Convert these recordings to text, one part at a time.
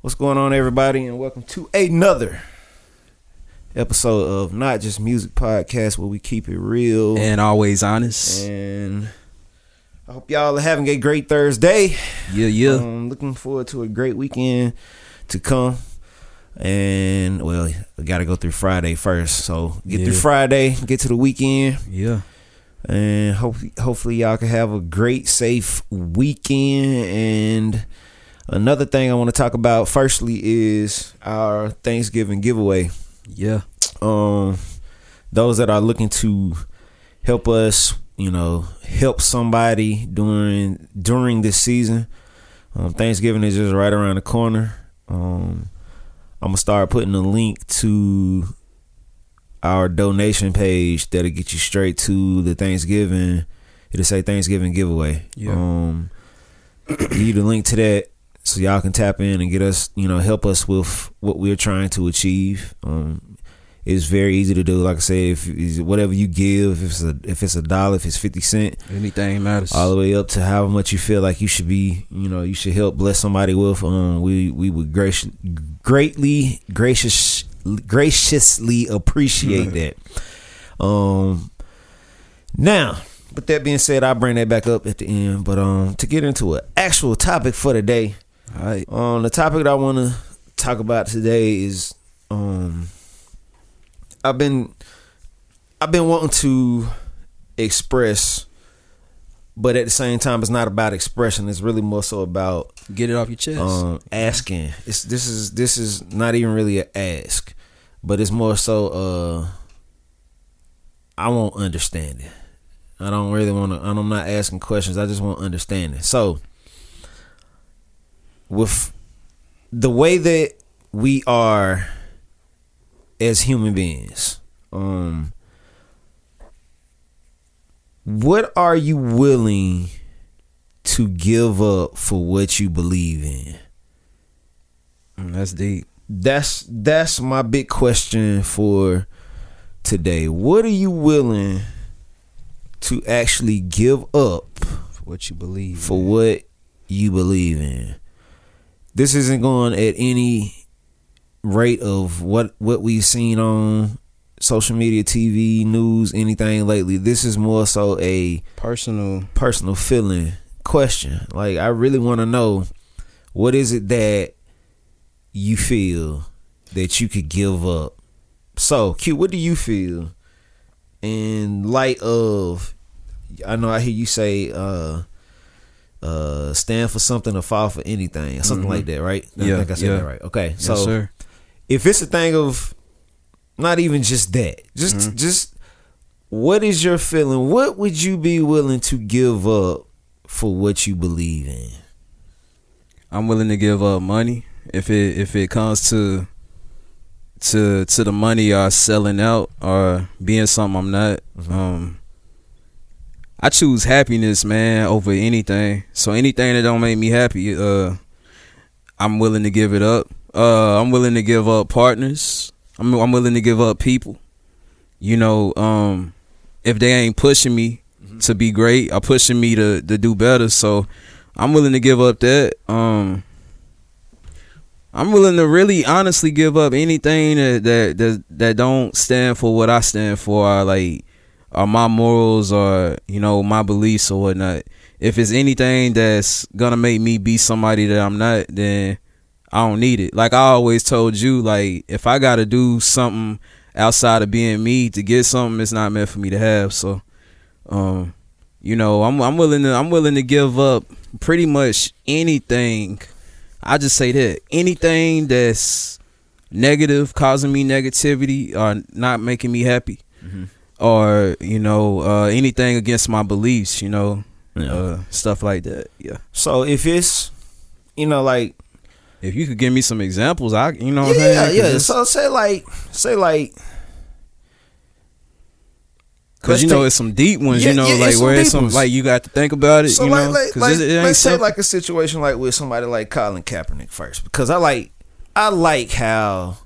What's going on, everybody, and welcome to another episode of Not Just Music Podcast, where we keep it real. And always honest. And I hope y'all are having a great Thursday. Yeah, yeah. Um, looking forward to a great weekend to come. And well, we got to go through Friday first. So get through Friday, get to the weekend, Yeah. and hope, hopefully y'all can have a great, safe weekend. And another thing I want to talk about, firstly, is our Thanksgiving giveaway. Yeah. Um, those that are looking to help us, you know, help somebody during during this season. Um, Thanksgiving is just right around the corner. Um, I'm gonna start putting a link to our donation page that'll get you straight to the Thanksgiving. It'll say Thanksgiving giveaway. Yeah. Um, you the link to that so y'all can tap in and get us, you know, help us with what we're trying to achieve. Um, it's very easy to do. Like I said, if whatever you give, if it's a if it's a dollar, if it's fifty cent, Anything matters. all the way up to however much you feel like you should be, you know, you should help bless somebody with. Um, we we would gracious, greatly gracious graciously appreciate that. Um, now, with that being said, I'll bring that back up at the end. But um, to get into an actual topic for today, All right. um, the topic that I want to talk about today is um, I've been I've been wanting to express, but at the same time, it's not about expression. It's really more so about Get it off your chest. um, asking. It's this is this is not even really an ask, but it's more so uh, I want understanding. I don't really want to. I'm not asking questions. I just want understanding. So, with the way that we are as human beings, um, what are you willing to give up for what you believe in? Mm, that's deep. That's that's my big question for today. What are you willing to actually give up For what you believe. for in. what you believe in? This isn't going at any rate of what what we've seen on social media, TV, news, anything lately. This is more so a personal. personal feeling question. Like I really want to know what is it that you feel that you could give up. So, Q, what do you feel in light of I know I hear you say uh uh stand for something or fall for anything or something Mhm. like that, right? I Yeah, think I said yeah. that right. Okay. Yes, So sir. if it's a thing of not even just that, just Mhm. just what is your feeling? What would you be willing to give up for what you believe in? I'm willing to give up money if it if it comes to to to the money or selling out or being something I'm not. Mhm. Um I choose happiness, man, over anything. So anything that don't make me happy, uh I'm willing to give it up. Uh I'm willing to give up partners. I'm I'm willing to give up people. You know, um if they ain't pushing me to be great or pushing me to to do better, so I'm willing to give up that. Um I'm willing to really honestly give up anything that that that, that don't stand for what I stand for, or like or my morals or you know my beliefs or whatnot. If it's anything that's gonna make me be somebody that I'm not, then I don't need it. Like I always told you, like if I gotta do something outside of being me to get something, it's not meant for me to have. So, um, you know, I'm I'm willing to I'm willing to give up pretty much anything. I just say that anything that's negative, causing me negativity, or not making me happy, or you know, uh, anything against my beliefs, you know, Yeah. uh, stuff like that. Yeah. So if it's, you know, like If you could give me some examples, I you know what I'm yeah, yeah. So say like, say like, Cause you know it's some deep ones, Yeah, you know, yeah, like where it's some ones. like you got to think about it, so you like, know, like, like, it, it let's say like a situation like with somebody like Colin Kaepernick first, because I like, I like how,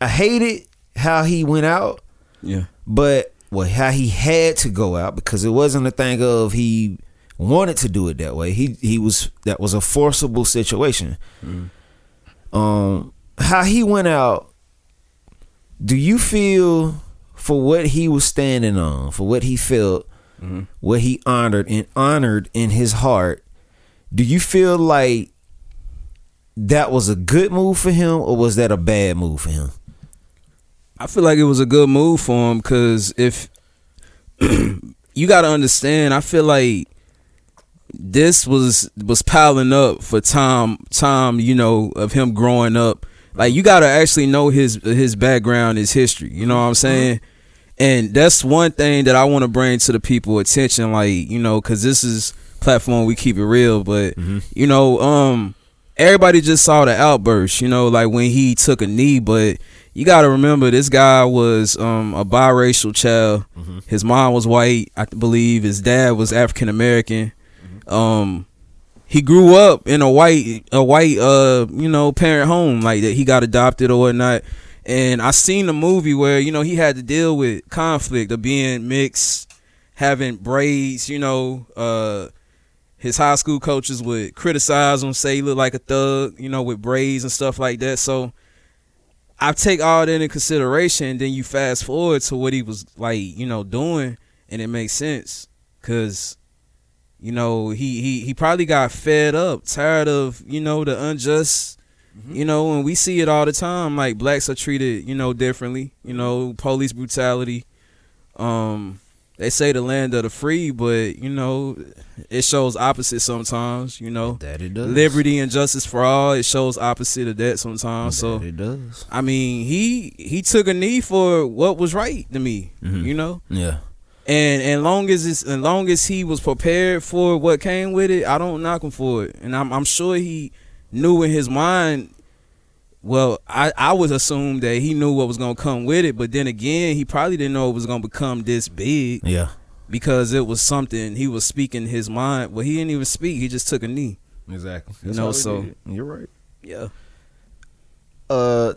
I hated how he went out, yeah, but well, how he had to go out because it wasn't a thing of he wanted to do it that way. He he was that was a forcible situation. Um, how he went out. Do you feel for what he was standing on, for what he felt, what he honored and honored in his heart? Do you feel like that was a good move for him, or was that a bad move for him? I feel like it was a good move for him because if you got to understand, I feel like this was was piling up for Tom. Tom, you know of him growing up. Like you got to actually know his his background, his history. You know what I'm saying? And that's one thing that I want to bring to the people attention. Like you know, because this is platform we keep it real, but you know, um, everybody just saw the outburst. You know, like when he took a knee, but you got to remember this guy was um, a biracial child. His mom was white, I believe. His dad was African American. Um, he grew up in a white, a white, uh, you know, parent home like that. He got adopted or whatnot. And I seen the movie where you know he had to deal with conflict of being mixed, having braids. You know, uh, his high school coaches would criticize him, say he looked like a thug. You know, with braids and stuff like that. So I take all that into consideration. Then you fast forward to what he was like, you know, doing, and it makes sense because you know he he he probably got fed up, tired of you know the unjust. You know, and we see it all the time. Like blacks are treated, you know, differently. You know, police brutality. Um, they say the land of the free, but you know, it shows opposite sometimes. You know, That it does. liberty and justice for all. It shows opposite of that sometimes. So That it does. I mean, he he took a knee for what was right to me. Mhm. You know, Yeah. and and long as it's as long as he was prepared for what came with it, I don't knock him for it. And I'm I'm sure he knew in his mind. Well, I I would assume that he knew what was gonna come with it, but then again, he probably didn't know it was gonna become this big Yeah. because it was something he was speaking his mind. Well, he didn't even speak; he just took a knee. Exactly. You know, so- you're right. Yeah. Uh,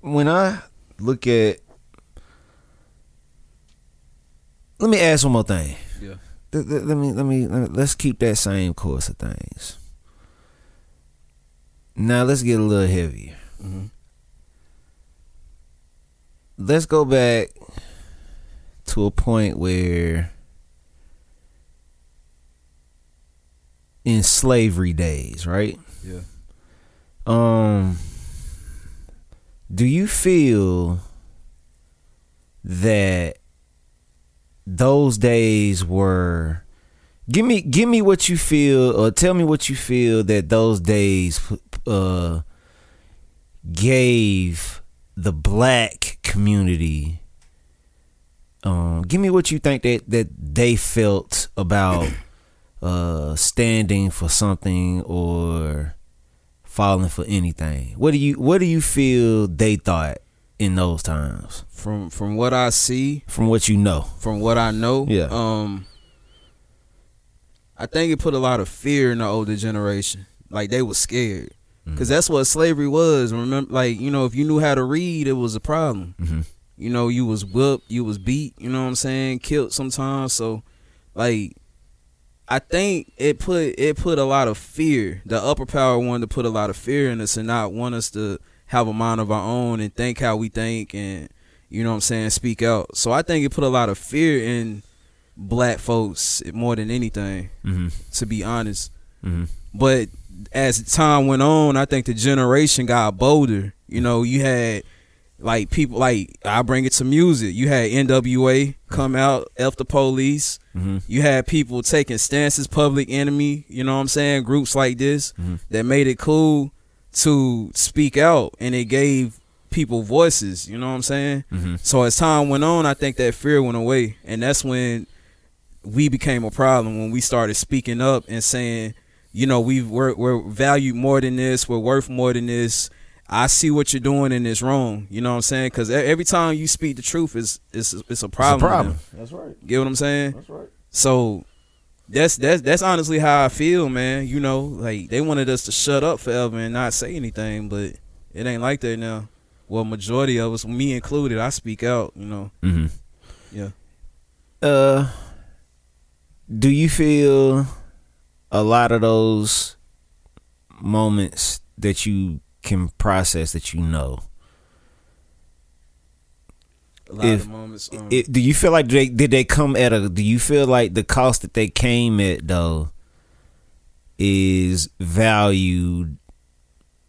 when I look at, let me ask one more thing. Yeah. Let me, let me let me let's keep that same course of things. Now let's get a little heavier. Mhm. Let's go back to a point where in slavery days, right? Yeah. Um do you feel that those days were give me give me what you feel or tell me what you feel that those days uh gave the black community um give me what you think that that they felt about uh standing for something or falling for anything. What do you what do you feel they thought in those times? From from what I see, from what you know. From what I know, Yeah. um, I think it put a lot of fear in the older generation. Like they were scared, because that's what slavery was. Remember, like you know, if you knew how to read, it was a problem. Mhm. You know, you was whipped, you was beat. You know what I'm saying? Killed sometimes. So, like, I think it put it put a lot of fear. The upper power wanted to put a lot of fear in us and not want us to have a mind of our own and think how we think and you know what I'm saying, speak out. So I think it put a lot of fear in black folks more than anything, mm-hmm. to be honest. Mm-hmm. But as time went on, I think the generation got bolder. You know, you had like people like I bring it to music. You had NWA come out, F the police. Mm-hmm. You had people taking stances, public enemy, you know what I'm saying? Groups like this Mhm. that made it cool to speak out and it gave people voices, you know what I'm saying? Mm-hmm. So as time went on, I think that fear went away, and that's when we became a problem when we started speaking up and saying you know, we we're we're valued more than this. We're worth more than this. I see what you're doing and it's wrong. You know what I'm saying? Because every time you speak the truth, it's it's it's a problem. It's a problem. That's right. Get what I'm saying? That's right. So that's that's that's honestly how I feel, man. You know, like they wanted us to shut up forever and not say anything, but it ain't like that now. Well, majority of us, me included, I speak out. You know, Mm-hmm. yeah. Uh, do you feel a lot of those moments that you can process that you know? A lot If- of moments. Um, It, do you feel like they did they come at a? Do you feel like the cost that they came at though is valued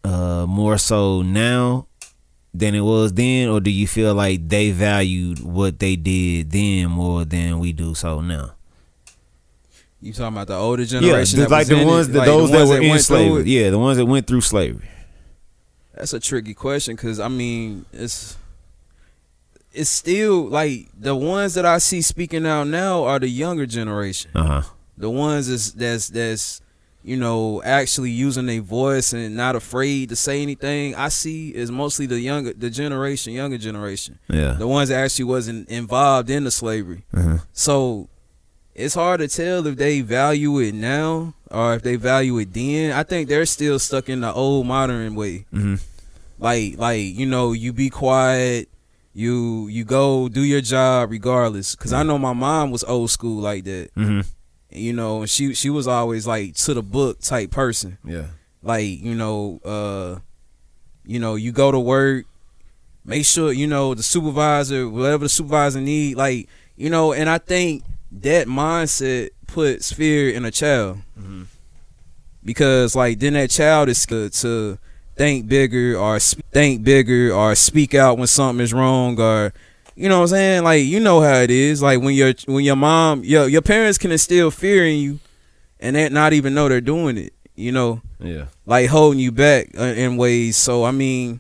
uh more so now than it was then, or do you feel like they valued what they did then more than we do so now? You talking about the older Yeah, generation? the- that like the in it? ones that Like the those that ones were in went through slavery. Yeah, the ones that went through slavery. That's a tricky question because I mean it's it's still like the ones that I see speaking out now are the younger generation. Uh huh. The ones that's that's that's you know actually using their voice and not afraid to say anything. I see is mostly the younger the generation, younger generation. Yeah. The ones that actually wasn't involved in the slavery. Uh-huh. So it's hard to tell if they value it now or if they value it then. I think they're still stuck in the old modern way. Hmm like like you know you be quiet you you go do your job regardless. Because i know my mom was old school like that. Hmm you know she she was always like to the book type person. Yeah. like you know uh you know you go to work make sure you know the supervisor whatever the supervisor need like you know and i think that mindset puts fear in a child Mhm. because like then that child is to think bigger or think bigger or speak out when something is wrong or you know what I'm saying? Like you know how it is. Like when your when your mom your your parents can instill fear in you and they not even know they're doing it you know? Yeah. like holding you back uh, in ways. So I mean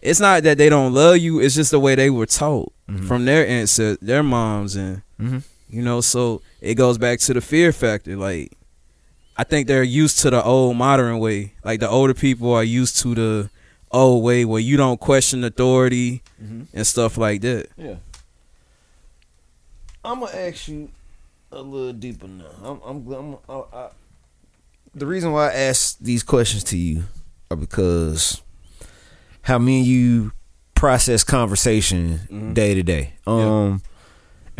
it's not that they don't love you. It's just the way they were taught Mhm. from their ancestors their moms and hmm you know so it goes back to the fear factor like i think they're used to the old modern way like the older people are used to the old way where you don't question authority Mhm. and stuff like that Yeah. I'm gonna ask you a little deeper now. I'm, I'm, I'm I, I, the reason why I ask these questions to you are because how me and you process conversation Mhm. day to day. Um,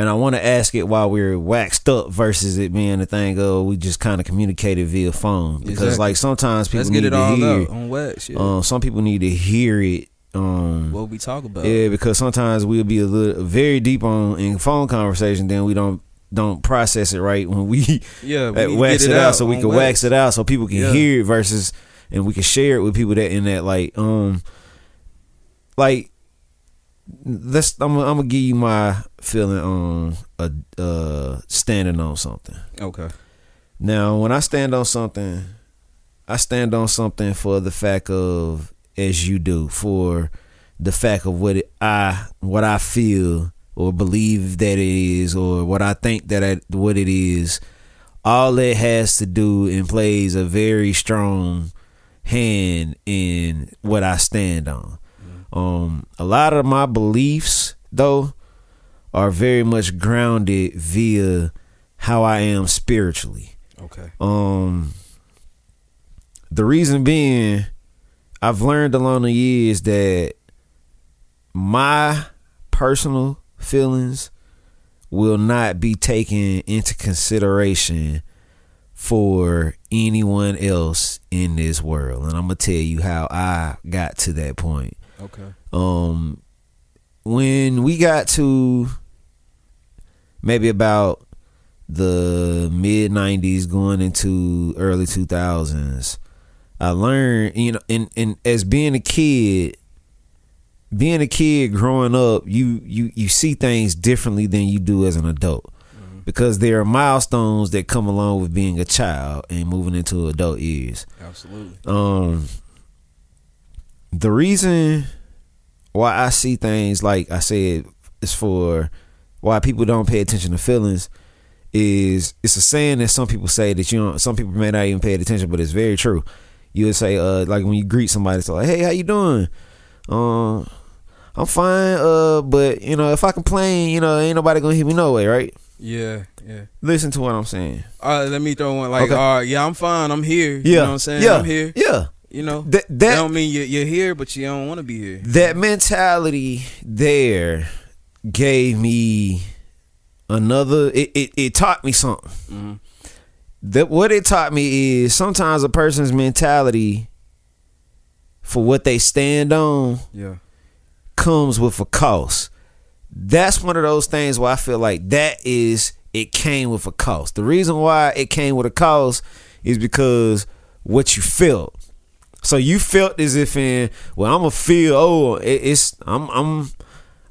and I want to ask it while we're waxed up versus it being a thing of we just kind of communicated via phone because Exactly. like sometimes people let's need get it to all hear. on wax yeah. Um, some people need to hear it. Um, what we talk about yeah, because sometimes we'll be a little very deep on in phone conversation, then we don't don't process it right when we yeah we wax get it, out, so we can wax it out so people can Yeah. hear it versus and we can share it with people that in that like um like let's I'm, I'm gonna give you my feeling on a uh standing on something. okay Now, when I stand on something, I stand on something for the fact of as you do for the fact of what it, I what I feel or believe that it is or what I think that I, what it is. All it has to do and plays a very strong hand in what I stand on. Um, a lot of my beliefs though are very much grounded via how I am spiritually. okay Um, the reason being, I've learned along the years that my personal feelings will not be taken into consideration for anyone else in this world. And I'm gonna tell you how I got to that point okay. Um when we got to maybe about the mid 90s going into early 2000s i learned you know and and as being a kid being a kid growing up you you you see things differently than you do as an adult. Because there are milestones that come along with being a child and moving into adult years. Absolutely. Um the reason why I see things like I said is for why people don't pay attention to feelings is it's a saying that some people say that you know some people may not even pay attention, but it's very true. You would say uh like when you greet somebody, it's like, hey, how you doing? Um, I'm fine. Uh, but you know if I complain, you know ain't nobody gonna hear me no way, right? Yeah, yeah. Listen to what I'm saying. Uh, let me throw one like, Okay. uh, yeah, I'm fine. I'm here. Yeah, You know what I'm saying? Yeah, I'm here. Yeah, You know, that that that don't mean you're, you're here, but you don't want to be here. that mentality there gave me another it, it, it taught me something. Mhm. that what it taught me is sometimes a person's mentality for what they stand on Yeah, comes with a cost. That's one of those things where i feel like that is it came with a cost. The reason why it came with a cost is because what you felt so you felt as if in well i'm gonna feel oh it, it's i'm i'm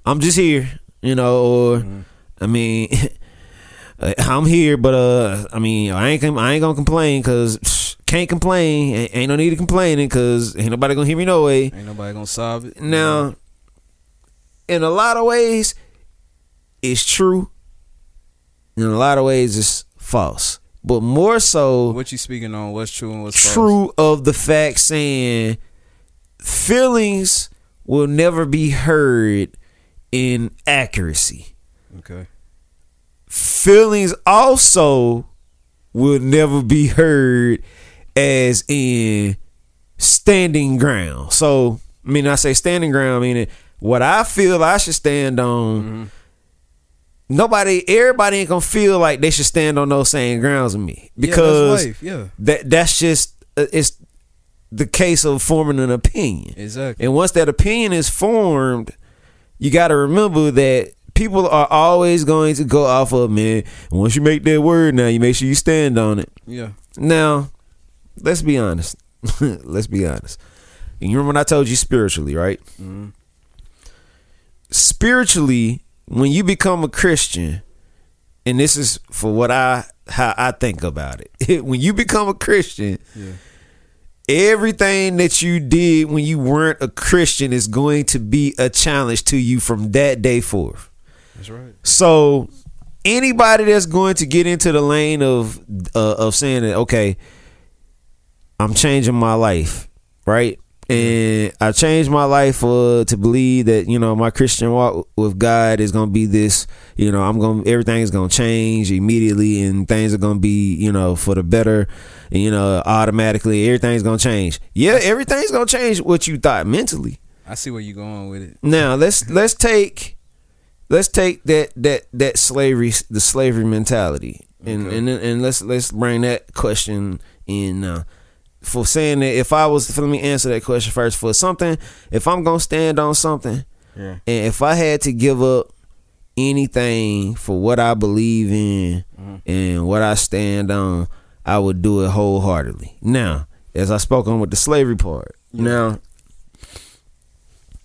i'm just here you know or i mean uh, i'm here but uh i mean i ain't i ain't gonna complain because can't complain ain't, ain't no need of complaining because ain't nobody gonna hear me no way ain't nobody gonna solve it. now, in a lot of ways, it's true. In a lot of ways, it's false. But more so, what you speaking on? What's true and what's false? true of the fact saying feelings will never be heard in accuracy. Okay. Feelings also will never be heard as in standing ground. So, I mean, I say standing ground, meaning what I feel I should stand on. Mm-hmm. Nobody, everybody ain't gonna feel like they should stand on those same grounds with me Yeah, because that's life. Yeah, that that's just uh, it's the case of forming an opinion. exactly. And once that opinion is formed, you got to remember that people are always going to go off of man. Once you make that word, now you make sure you stand on it. Yeah, Now, let's be honest. let's be honest. And you remember when I told you spiritually, right? Mhm. Spiritually, when you become a Christian, and this is for what I how I think about it. when you become a Christian, yeah, everything that you did when you weren't a Christian is going to be a challenge to you from that day forth. that's right. So anybody that's going to get into the lane of uh, of saying that okay, I'm changing my life, right? And I changed my life uh, to believe that you know my Christian walk with God is gonna be this. You know, I'm gonna everything's gonna change immediately, and things are gonna be you know for the better. And, you know, automatically everything's gonna change. Yeah, everything's gonna change what you thought mentally. I see where you're going with it. Now let's let's take let's take that that that slavery the slavery mentality and Okay. and then- and let's let's bring that question in now. For saying that if I was let me answer that question first for something if I'm gonna stand on something Yeah. and if I had to give up anything for what I believe in Mhm. and what I stand on, I would do it wholeheartedly. Now, as I spoke on with the slavery part, Yeah. now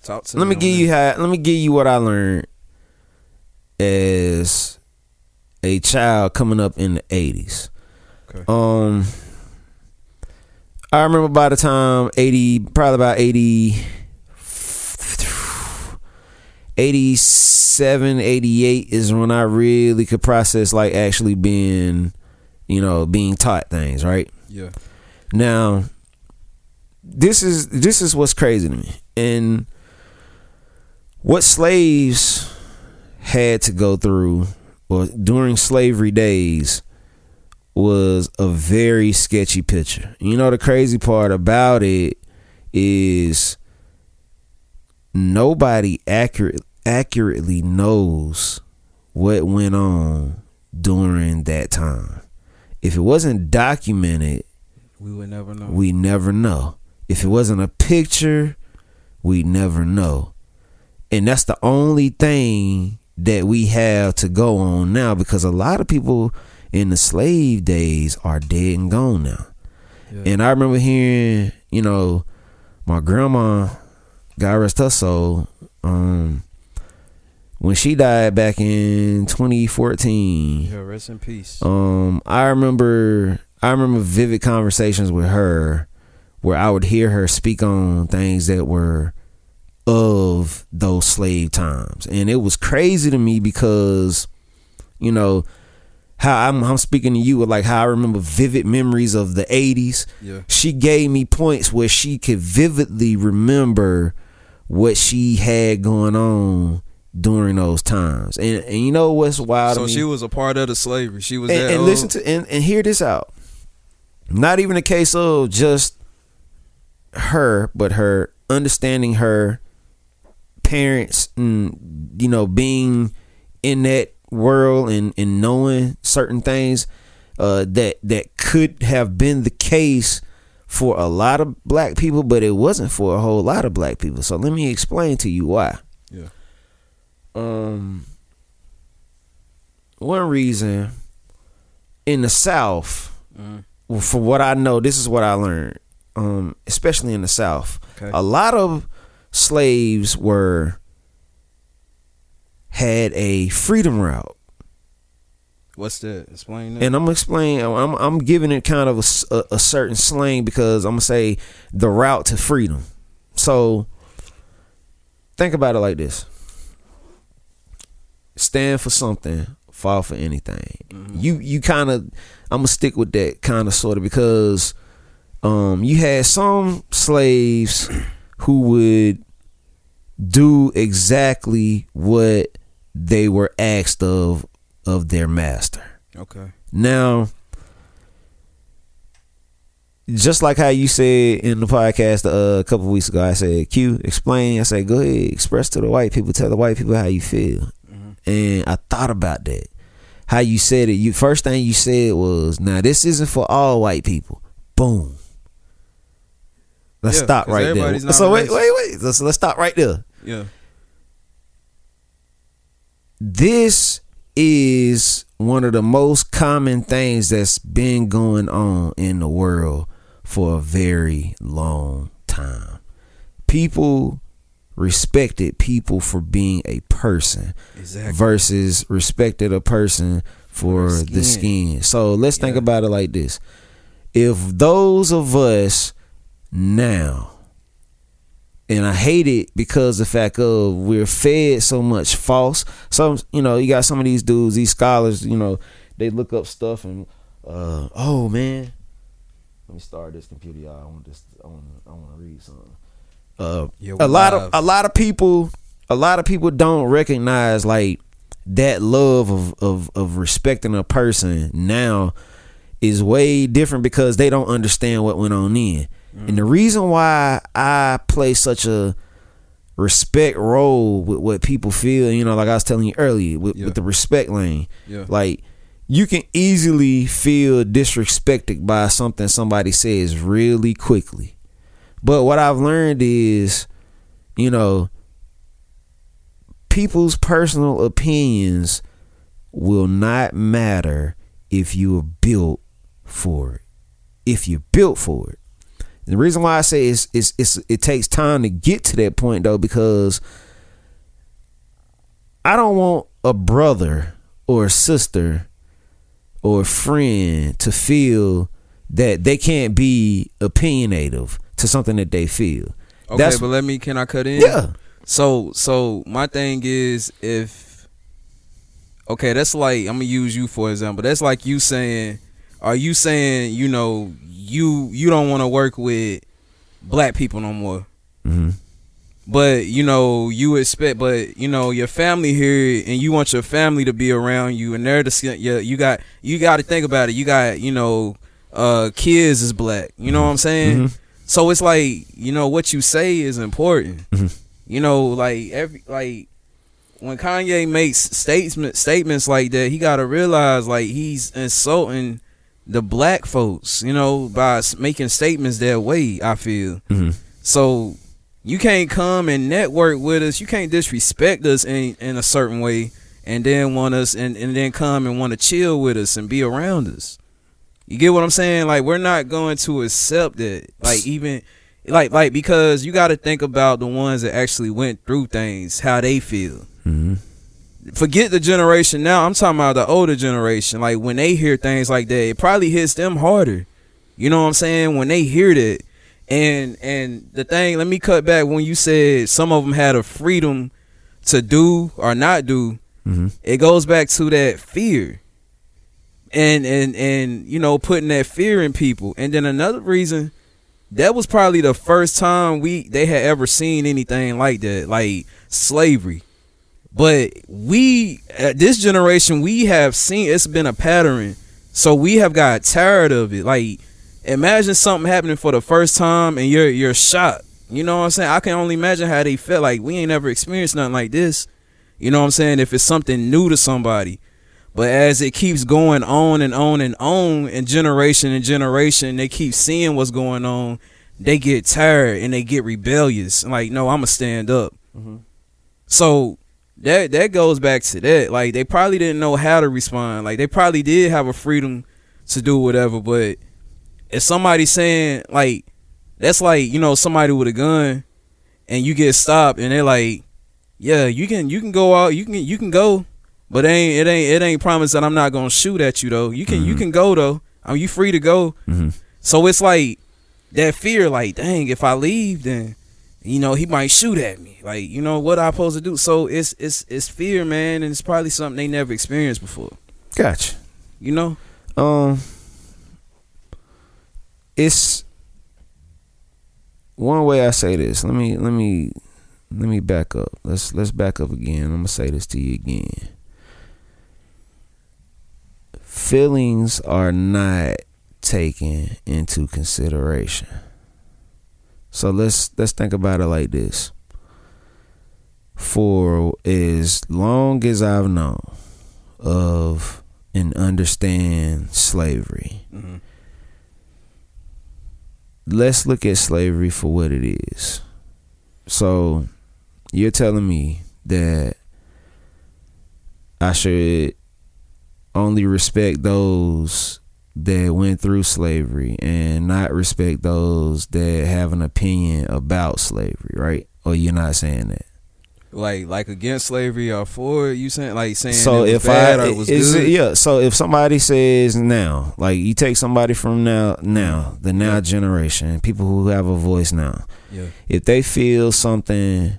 Talk to let me on give you how let me give you what I learned as a child coming up in the eighties. Okay. Um I remember by the time eighty probably about 80 87 88 is when I really could process like actually being you know being taught things, right? Yeah. Now, this is this is what's crazy to me, and what slaves had to go through, or during slavery days, was a very sketchy picture. You know, the crazy part about it is nobody accurate accurately knows what went on during that time. If it wasn't documented, We would never know. we never know. If it wasn't a picture, we never know. And that's the only thing that we have to go on now because a lot of people in the slave days are dead and gone now. Yeah. And I remember hearing, you know, my grandma, God rest her soul, um, when she died back in 2014. yeah, rest in peace. Um, I remember I remember vivid conversations with her where I would hear her speak on things that were of those slave times. And it was crazy to me because, you know, how I'm, I'm speaking to you with like how I remember vivid memories of the 80s. Yeah. She gave me points where she could vividly remember what she had going on during those times. And and you know what's wild? So she was a part of the slavery. She was and, and listen to and, and hear this out. Not even a case of just her, but her understanding her parents and you know being in that world and, and knowing certain things uh, that that could have been the case for a lot of black people, but it wasn't for a whole lot of black people. So let me explain to you why. Yeah. Um, one reason in the South, Mhm. well, for what I know, this is what I learned. Um, especially in the South, Okay. a lot of slaves were had a freedom route, What's that? Explain that. and I'm gonna explain. I'm I'm giving it kind of a a certain slang because I'm gonna say the route to freedom. So think about it like this: stand for something, fall for anything. You you kind of I'm gonna stick with that kind of sort of because um you had some slaves who would do exactly what they were asked of of their master. okay. Now, just like how you said in the podcast uh, a couple weeks ago, I said, "Q, explain." I said, "Go ahead, express to the white people, tell the white people how you feel." And I thought about that. How you said it. You first thing you said was, "Now this isn't for all white people." Boom. Let's Yeah, stop right there. So wait, wait, wait. Let's let's stop right there. Yeah. This is one of the most common things that's been going on in the world for a very long time. People respected people for being a person Exactly. versus respected a person for For the the skin. skin. So let's think about it like this. If those of us now and I hate it because the fact of we're fed so much false. Some you know, you got some of these dudes, these scholars, you know, they look up stuff and uh oh man. Let me start this computer, y'all. I want this I want I want to read something. Uh Yeah, a lot of a lot of people a lot of people don't recognize like that love of of of respecting a person now is way different because they don't understand what went on then. And the reason why I play such a respect role with what people feel, you know, like I was telling you earlier, with, Yeah. with the respect lane, Yeah. like you can easily feel disrespected by something somebody says really quickly. But what I've learned is, you know, people's personal opinions will not matter if you are built for it. If you're built for it. The reason why I say it's, it's, it's it takes time to get to that point though, because I don't want a brother or a sister or a friend to feel that they can't be opinionative to something that they feel. Okay, That's- but let me. Can I cut in? Yeah. So so my thing is if okay, that's like I'm gonna use you for example. That's like you saying, are you saying you know you you don't want to work with black people no more? hmm But you know you expect, but you know your family here, and you want your family to be around you, and they're the yeah. You got you got to think about it. You got you know uh kids is black. You know what I'm saying? Mhm. So it's like you know what you say is important. Mhm. You know, like every like when Kanye makes statement statements like that, he got to realize like he's insulting the black folks. You know, by making statements that way. I feel hmm so. You can't come and network with us. You can't disrespect us in in a certain way, and then want us and, and then come and want to chill with us and be around us. You get what I'm saying? Like we're not going to accept it. Like even like like because you got to think about the ones that actually went through things, how they feel. hmm Forget the generation now. I'm talking about the older generation. Like when they hear things like that, it probably hits them harder. You know what I'm saying? When they hear that, and and the thing, let me cut back when you said some of them had a freedom to do or not do. hmm It goes back to that fear. and and and you know putting that fear in people. And then another reason that was probably the first time we they had ever seen anything like that, like slavery. But we at this generation we have seen it's been a pattern. So we have got tired of it. Like imagine something happening for the first time and you're you're shocked. You know what I'm saying? I can only imagine how they felt like we ain't never experienced nothing like this. You know what I'm saying? If it's something new to somebody. But as it keeps going on and on and on, and generation and generation, they keep seeing what's going on. They get tired and they get rebellious. Like, no, I'm gonna stand up. Mm-hmm. So that that goes back to that. Like, they probably didn't know how to respond. Like, they probably did have a freedom to do whatever. But if somebody's saying like, that's like you know somebody with a gun, and you get stopped, and they're like, yeah, you can you can go out, you can you can go. But it ain't it ain't it ain't promised that I'm not gonna shoot at you though. You can you mm-hmm. can go though. Are you free to go? Mm-hmm. So it's like that fear, like, dang, if I leave, then you know he might shoot at me. Like, you know what I supposed to do? So it's it's it's fear, man, and it's probably something they never experienced before. Gotcha. You know? Um, it's one way I say this. Let me let me let me back up. Let's let's back up again. I'm gonna say this to you again. Feelings are not taken into consideration. So let's let's think about it like this. For as long as I've known of and understand slavery, mm-hmm. let's look at slavery for what it is. So you're telling me that I should only respect those that went through slavery and not respect those that have an opinion about slavery, right? Or you're not saying that. Like like against slavery or for you saying like saying So if I it was is good? it- yeah, so if somebody says now, like you take somebody from now now, the now generation, people who have a voice now, Yeah. if they feel something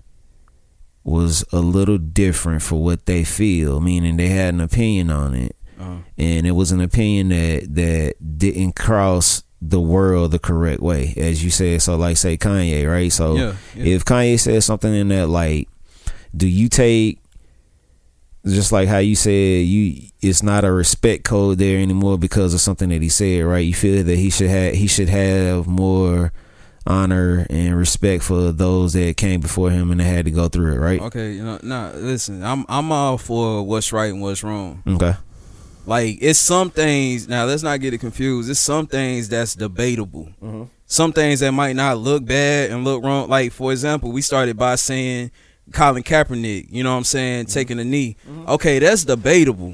was a little different for what they feel, meaning they had an opinion on it, Uh-huh. and it was an opinion that that didn't cross the world the correct way, as you said. So, like, say Kanye, right? So, Yeah, yeah. if Kanye says something in that light, do you take just like how you said you it's not a respect code there anymore because of something that he said, right? You feel that he should have he should have more honor and respect for those that came before him and they had to go through it, right? Okay, you know, nah, listen, I'm I'm all for what's right and what's wrong. Okay. Like it's some things. Now let's not get it confused. It's some things that's debatable. Mm-hmm. Some things that might not look bad and look wrong. Like for example, we started by saying Colin Kaepernick. You know what I'm saying, mm-hmm. taking a knee. Mm-hmm. Okay, that's debatable.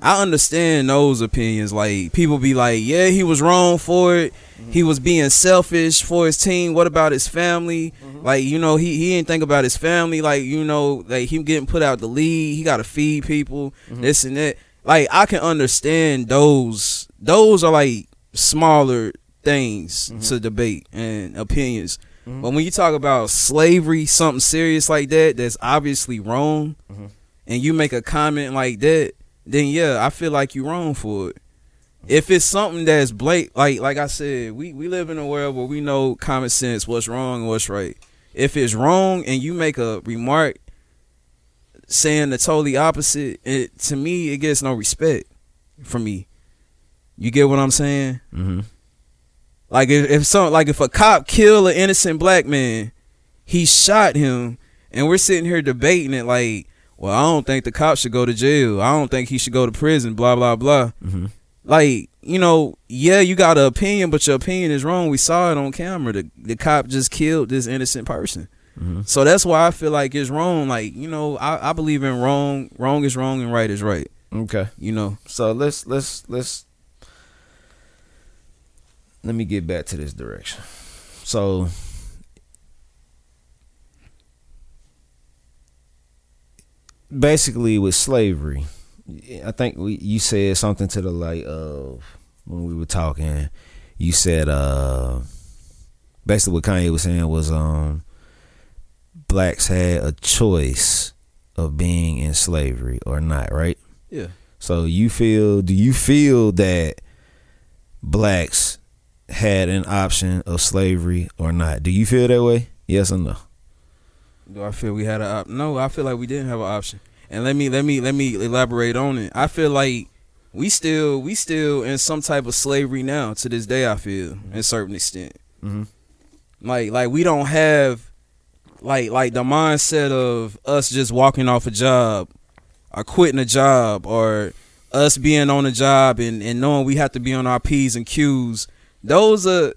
I understand those opinions. Like people be like, yeah, he was wrong for it. He was being selfish for his team. What about his family? Like you know, he he didn't think about his family. Like you know, like him getting put out the league. He got to feed people. This and that. Like I can understand those. Those are like smaller things mm-hmm. to debate and opinions. Mm-hmm. But when you talk about slavery, something serious like that, that's obviously wrong, mm-hmm. and you make a comment like that, then yeah, I feel like you're wrong for it. If it's something that's blatant, like like I said, we we live in a world where we know common sense, what's wrong and what's right. If it's wrong and you make a remark saying the totally opposite, it to me it gets no respect from me. You get what I'm saying? Mm-hmm. Like if, if some like if a cop kill an innocent black man, he shot him, and we're sitting here debating it like, well, I don't think the cop should go to jail. I don't think he should go to prison. Blah blah blah. Mhm. Like you know, yeah, you got an opinion, but your opinion is wrong. We saw it on camera. The the cop just killed this innocent person. Mhm. So that's why I feel like it's wrong. Like you know, I, I believe in wrong. Wrong is wrong, and right is right. Okay. You know. So let's let's let's let me get back to this direction. So basically with slavery, I think we you said something to the light of when we were talking. You said uh basically what Kanye was saying was um blacks had a choice of being in slavery or not, right? Yeah. So you feel? Do you feel that blacks had an option of slavery or not? Do you feel that way? Yes or no? Do I feel we had an op? No, I feel like we didn't have an option. And let me let me let me elaborate on it. I feel like we still we still in some type of slavery now to this day. I feel in certain extent. Mm-hmm. Like like we don't have like like the mindset of us just walking off a job or quitting a job or us being on a job and, and knowing we have to be on our P's and Q's. Those are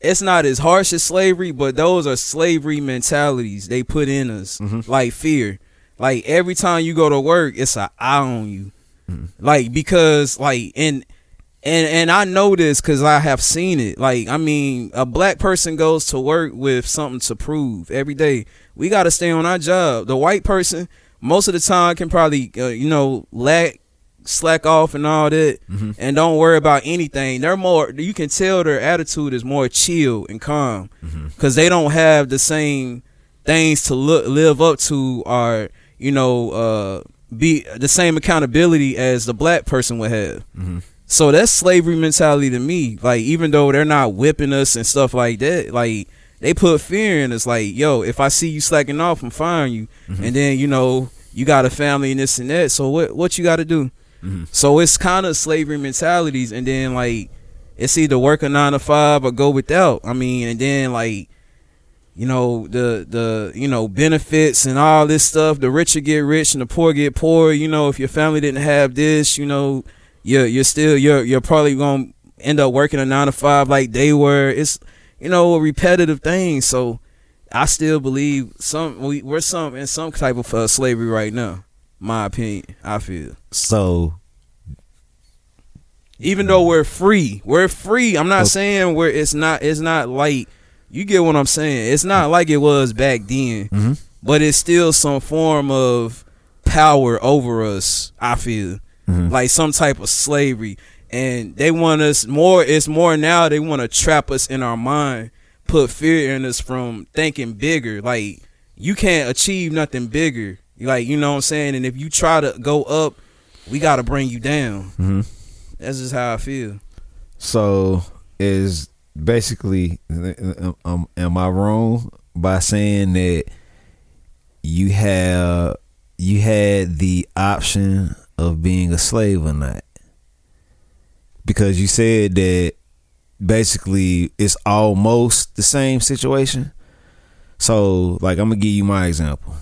it's not as harsh as slavery, but those are slavery mentalities they put in us. Mhm. Like fear. Like every time you go to work, it's an eye on you. Mhm. Like because like and and and I know this because I have seen it. Like I mean, a black person goes to work with something to prove every day. We got to stay on our job. The white person, most of the time, can probably uh, you know lack slack off and all that, Mhm. and don't worry about anything. They're more. You can tell their attitude is more chill and calm because they don't have the same things to look live up to or you know uh be the same accountability as the black person would have Mhm. So that's slavery mentality to me like even though they're not whipping us and stuff like that like they put fear in us like yo if i see you slacking off i'm firing you Mhm. and then you know you got a family and this and that so what what you got to do Mhm. so it's kind of slavery mentalities, and then like it's either work a nine to five or go without. I mean, and then like you know the the you know benefits and all this stuff. The richer get rich and the poor get poor. You know, if your family didn't have this, you know, you're you're still you're you're probably gonna end up working a nine to five like they were. It's you know a repetitive thing. So I still believe some we, we're some in some type of uh, slavery right now. My opinion, I feel So even though we're free we're free i'm not Okay. saying we're it's not it's not like you get what i'm saying it's not like it was back then Mhm. but it's still some form of power over us i feel Mhm. like some type of slavery and they want us more it's more now they want to trap us in our mind put fear in us from thinking bigger like you can't achieve nothing bigger like you know what i'm saying and if you try to go up we got to bring you down Mhm. that's just how I feel. So is basically, um, am I wrong by saying that you have you had the option of being a slave or not? Because you said that basically it's almost the same situation. So, like, I'm gonna give you my example.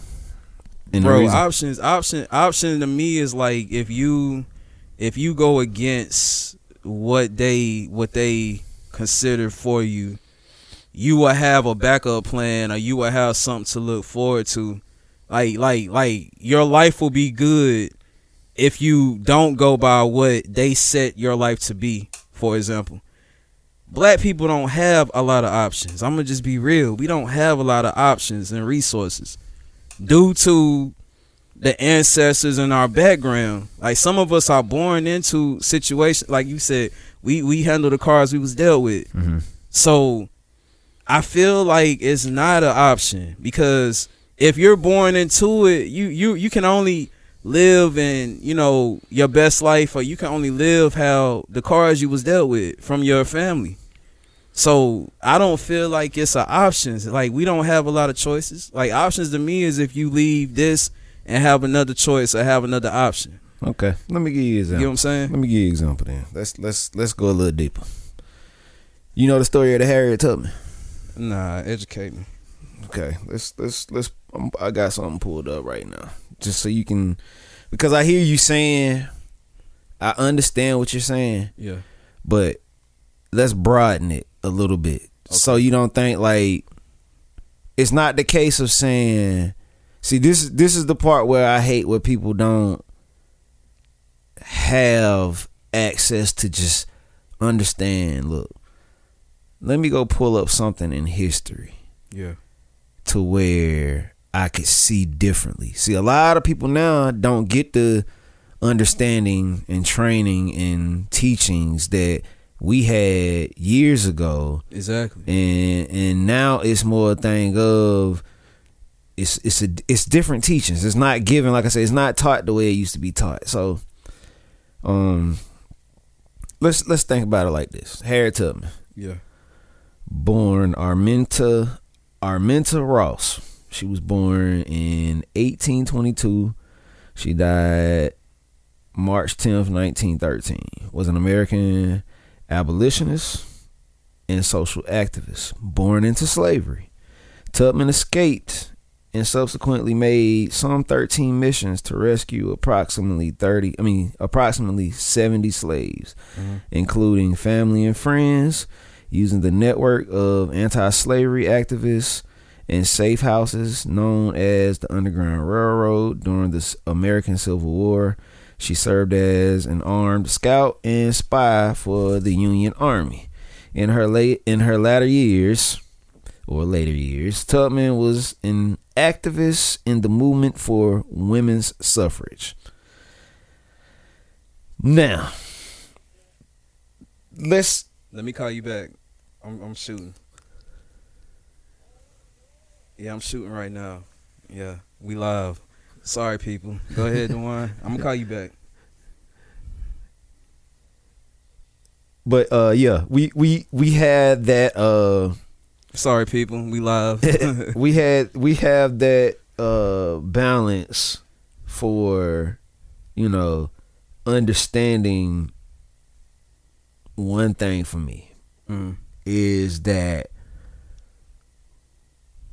And Bro, reason- options, option, option to me is like if you, if you go against what they, what they consider for you, you will have a backup plan or you will have something to look forward to. Like, like, like your life will be good if you don't go by what they set your life to be. For example, black people don't have a lot of options. I'm gonna just be real. We don't have a lot of options and resources due to the ancestors in our background. Like some of us are born into situations like you said, we we handle the cards we was dealt with. Mhm. So I feel like it's not an option because if you're born into it, you you you can only live in you know your best life, or you can only live how the cards you was dealt with from your family. So I don't feel like it's an options. Like we don't have a lot of choices. Like options to me is if you leave this and have another choice or have another option. Okay, let me give you an You example. know what I'm saying? Let me give you an example then. Let's let's let's go a little deeper. You know the story of the Harriet Tubman. Nah, educate me. Okay, let's let's let's. I'm, I got something pulled up right now, just so you can, because I hear you saying, I understand what you're saying, Yeah. but let's broaden it a little bit, so you don't think like it's not the case of saying. See, this this is the part where I hate where people don't have access to just understand. Look, let me go pull up something in history Yeah. to where I could see differently. See, a lot of people now don't get the understanding and training and teachings that we had years ago, Exactly. and and now it's more a thing of it's it's a it's different teachings. It's not given like I said. It's not taught the way it used to be taught. So Um, let's let's think about it like this: Harriet Tubman, Yeah. born Armenta Armenta Ross. She was born in 1822. She died March 10th, 1913. Was an American abolitionist and social activist born into slavery. Tubman escaped and subsequently made some 13 missions to rescue approximately 30, I mean, approximately 70 slaves, mm-hmm. including family and friends, using the network of anti slavery activists and safe houses known as the Underground Railroad during the American Civil War. She served as an armed scout and spy for the Union Army. In her late in her latter years, or later years, Tubman was an activist in the movement for women's suffrage. Now, let's Let me call you back. I'm I'm shooting. Yeah, I'm shooting right now. Yeah, we live. Sorry, people. Go ahead, Dewan. I'm gonna call you back. but uh yeah, we we we had that uh Sorry, people. We live. we had we have that uh balance for you know understanding one thing for me mm. is that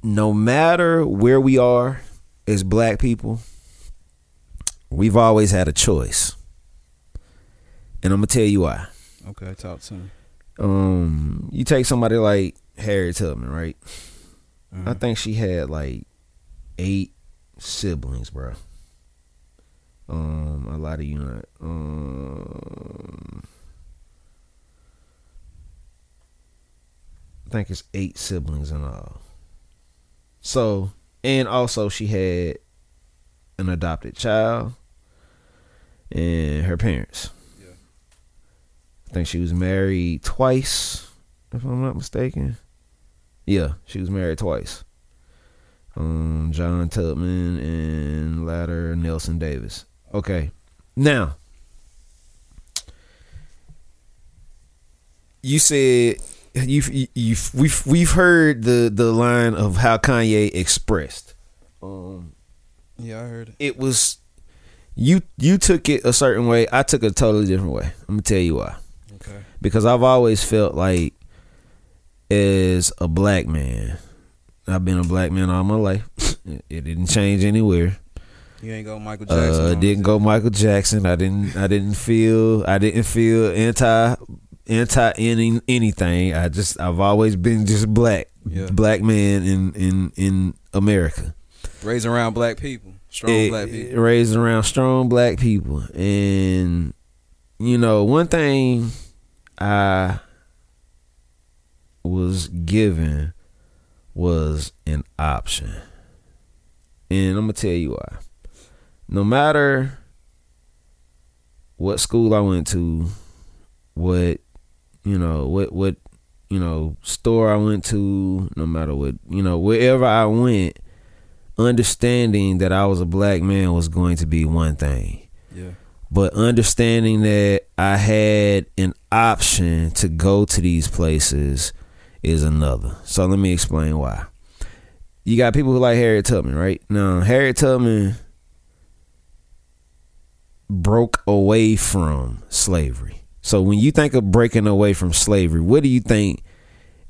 no matter where we are as black people we've always had a choice and i'm gonna tell you why Okay, talk to me. um you take somebody like harriet tubman right Mhm. I think she had like eight siblings, bro. Um, a lot of you know. Um, I think it's eight siblings in all. So, and also she had an adopted child and her parents. Yeah. I think she was married twice, if I'm not mistaken. Yeah, she was married twice. Um, John Tubman and latter Nelson Davis. Okay, now you said you've you've we've we've heard the the line of how Kanye expressed. Um, Yeah, I heard it. it was you you took it a certain way. I took it a totally different way. I'm gonna tell you why Okay. because I've always felt like as a black man, I've been a black man all my life. It, didn't change anywhere. You ain't go Michael Jackson. Uh, didn't go Michael Jackson. I didn't. I didn't feel. I didn't feel anti anti any anything. I just. I've always been just black. Yeah. Black man in in in America. Raised around black people. Strong Eh, black people. raised around strong black people and you know one thing i was given was an option and i'm gonna tell you why no matter what school i went to what you know what what you know store i went to no matter what you know wherever i went understanding that I was a black man was going to be one thing. Yeah. But understanding that I had an option to go to these places is another. So let me explain why. You got people who like Harriet Tubman, right? Now, Harriet Tubman broke away from slavery. So when you think of breaking away from slavery, what do you think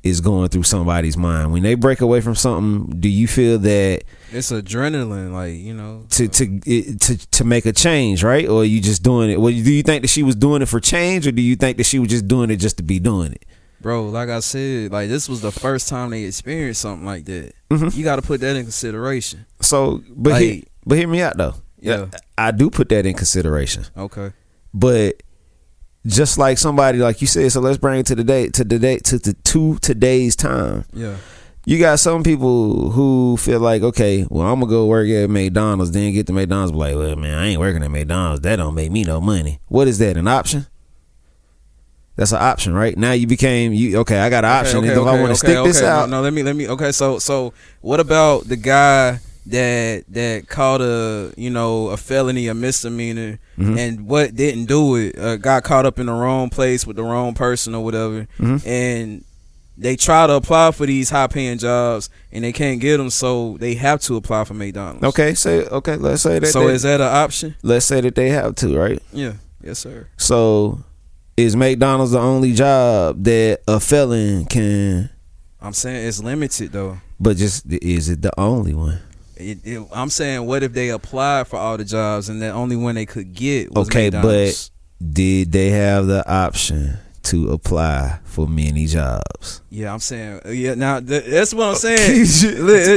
is going through somebody's mind? When they break away from something, do you feel that It's adrenaline, like you know. to to it- to to make a change, right? Or are you just doing it? Well, do you think that she was doing it for change, or do you think that she was just doing it just to be doing it? Bro, like I said, like this was the first time they experienced something like that. Mhm. You got to put that in consideration. So, but he, but hear me out though. Yeah. I do put that in consideration, Okay. but just like somebody like you said, so let's bring it to the day to the day to the to today's time. Yeah. You got some people who feel like, okay, well, I'm gonna go work at McDonald's, then get to McDonald's, be like, well, man, I ain't working at McDonald's. That don't make me no money. What is that? An option? That's an option, right? Now you became you. Okay, I got an option. and if I want to stick this okay. out, No, no, let me let me. Okay, so so what about the guy that that caught a you know a felony a misdemeanor Mhm. and what didn't do it uh, got caught up in the wrong place with the wrong person or whatever, Mhm. and they try to apply for these high paying jobs and they can't get them, so they have to apply for McDonald's. Okay, say okay. Let's say that. So they- is that an option? let's say that they have to, right? Yeah. Yes, sir. So is McDonald's the only job that a felon can? I'm saying it's limited though. But just is it the only one? It, it, I'm saying, what if they applied for all the jobs and the only one they could get was Okay, McDonald's? Did they have the option to apply for many jobs? Yeah, I'm saying, yeah. Now th- that's what I'm saying.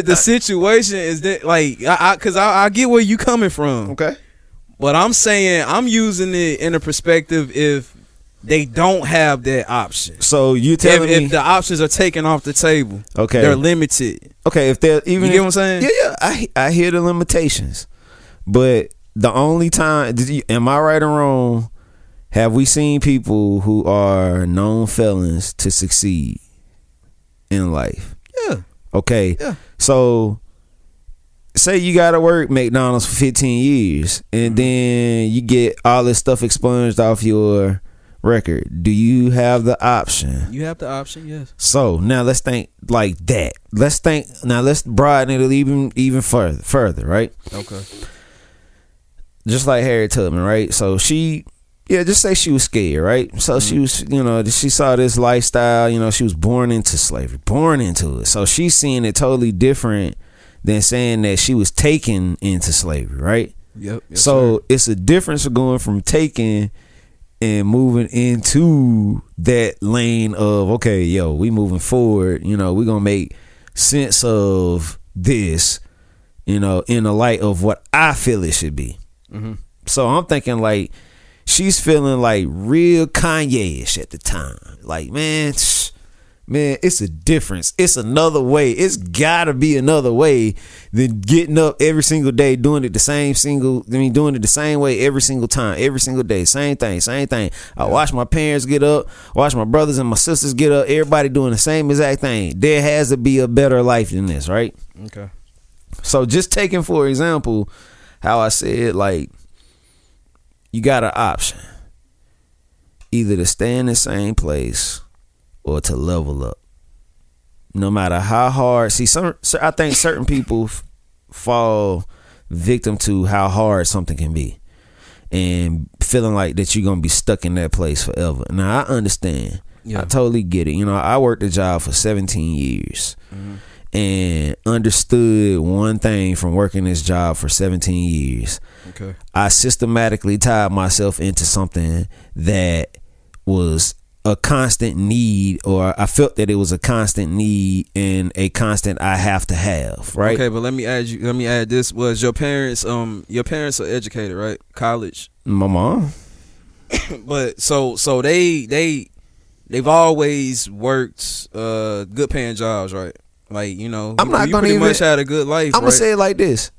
The situation is that, like, I, I cause I, I get where you coming from, Okay. but I'm saying I'm using it in a perspective if they don't have that option. So you If, telling if me? the options are taken off the table, okay. they're limited. okay. If they're even You if- get what I'm saying? Yeah, yeah. I I hear the limitations, but the only time did you, am I right or wrong? Have we seen people who are known felons to succeed in life? Yeah, Okay. Yeah. So say you gotta work McDonald's for 15 years and mm-hmm. then you get all this stuff expunged off your record. Do you have the option? you have the option. Yes. So now let's think like that. Let's think now let's broaden it even even further further, right? Okay. Just like Harriet Tubman, right? So she yeah, just say she was scared, right? So she mm-hmm. was, you know, she saw this lifestyle, you know, she was born into slavery, born into it. So she's seeing it totally different than saying that she was taken into slavery, right? Yep. yes, so it's a difference of going from taking and moving into that lane of okay, yo, we moving forward. You know, we're gonna make sense of this. You know, in the light of what I feel it should be. Mhm. So I'm thinking like she's feeling like real Kanye-ish at the time. Like man. tsh, Man, it's a difference. It's another way. It's gotta be another way than getting up every single day doing it the same single. I mean, doing it the same way every single time, every single day, same thing, same thing. I watch my parents get up, watch my brothers and my sisters get up. Everybody doing the same exact thing. There has to be a better life than this, right? Okay. So just taking for example, how I said like you got an option. Either to stay in the same place or to level up. No matter how hard, see some I think certain people f- fall victim to how hard something can be and feeling like that you're going to be stuck in that place forever. Now I understand. Yeah. I totally get it. You know, I worked a job for 17 years mm-hmm. and understood one thing from working this job for 17 years. Okay. I systematically tied myself into something that was a constant need or I felt that it was a constant need and a constant I have to have, right? Okay, but let me add you. Let me add this. Was your parents um your parents are educated, right? College. My mom. But so so they they they've always worked uh good paying jobs, right? Like you know, I'm you- not you gonna pretty even- much had a good life. I'm right? gonna say it like this.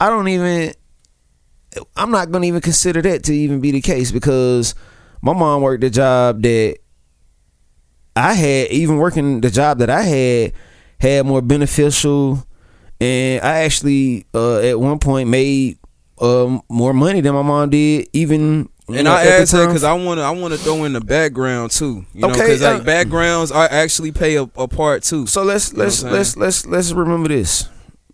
I don't even. I'm not gonna even consider that to even be the case because my mom worked a job that I had, even working the job that I had, had more beneficial, and I actually uh, at one point made um, more money than my mom did, even. you And know, I asked that because I want to I want to throw in the background too. You know, Okay, because like uh, backgrounds are actually play a, a part too. So let's You let's let's let's let's remember this.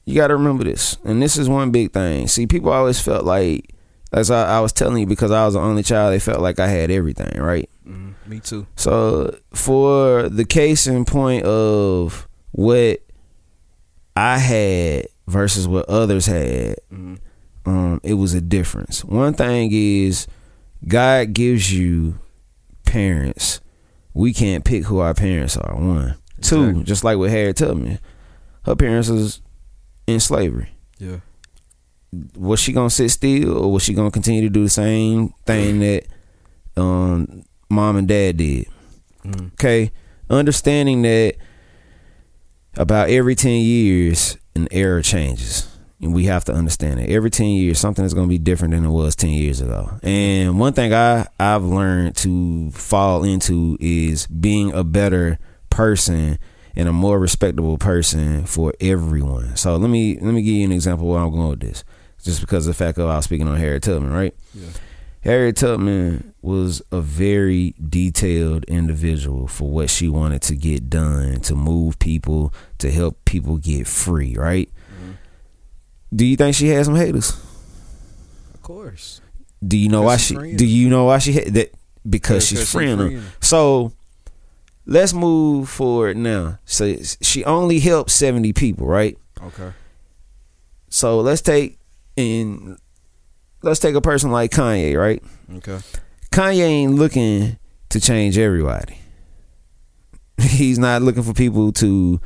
You got to remember this, and this is one big thing. See, people always felt like, as I, I was telling you, because I was the only child, they felt like I had everything, right? Mhm, me too. So for the case in point of what I had versus what others had, Mhm. um, it was a difference. One thing is God gives you parents. We can't pick who our parents are. One, two, just like with Harriet Tubman, her parents was in slavery. Yeah. Was she gonna sit still, or was she gonna continue to do the same thing that um, mom and dad did? Mhm. Okay, understanding that about every ten years an era changes. And we have to understand that every ten years something is going to be different than it was ten years ago. And one thing I I've learned to fall into is being a better person and a more respectable person for everyone. So let me let me give you an example where I'm going with this. Just because of the fact of I was speaking on Harriet Tubman, right? Yeah. Harriet Tubman was a very detailed individual for what she wanted to get done, to move people, to help people get free, right? Mm-hmm. Do you think she had some haters? Of course. Do you know why she? she's freeing Do you know why she had that? Because she's Because she freeing them. freeing 'em. So let's move forward now. So she only helped seventy people, right? Okay. So let's take and let's take a person like Kanye, right? Okay. Kanye ain't looking to change everybody. He's not looking for people to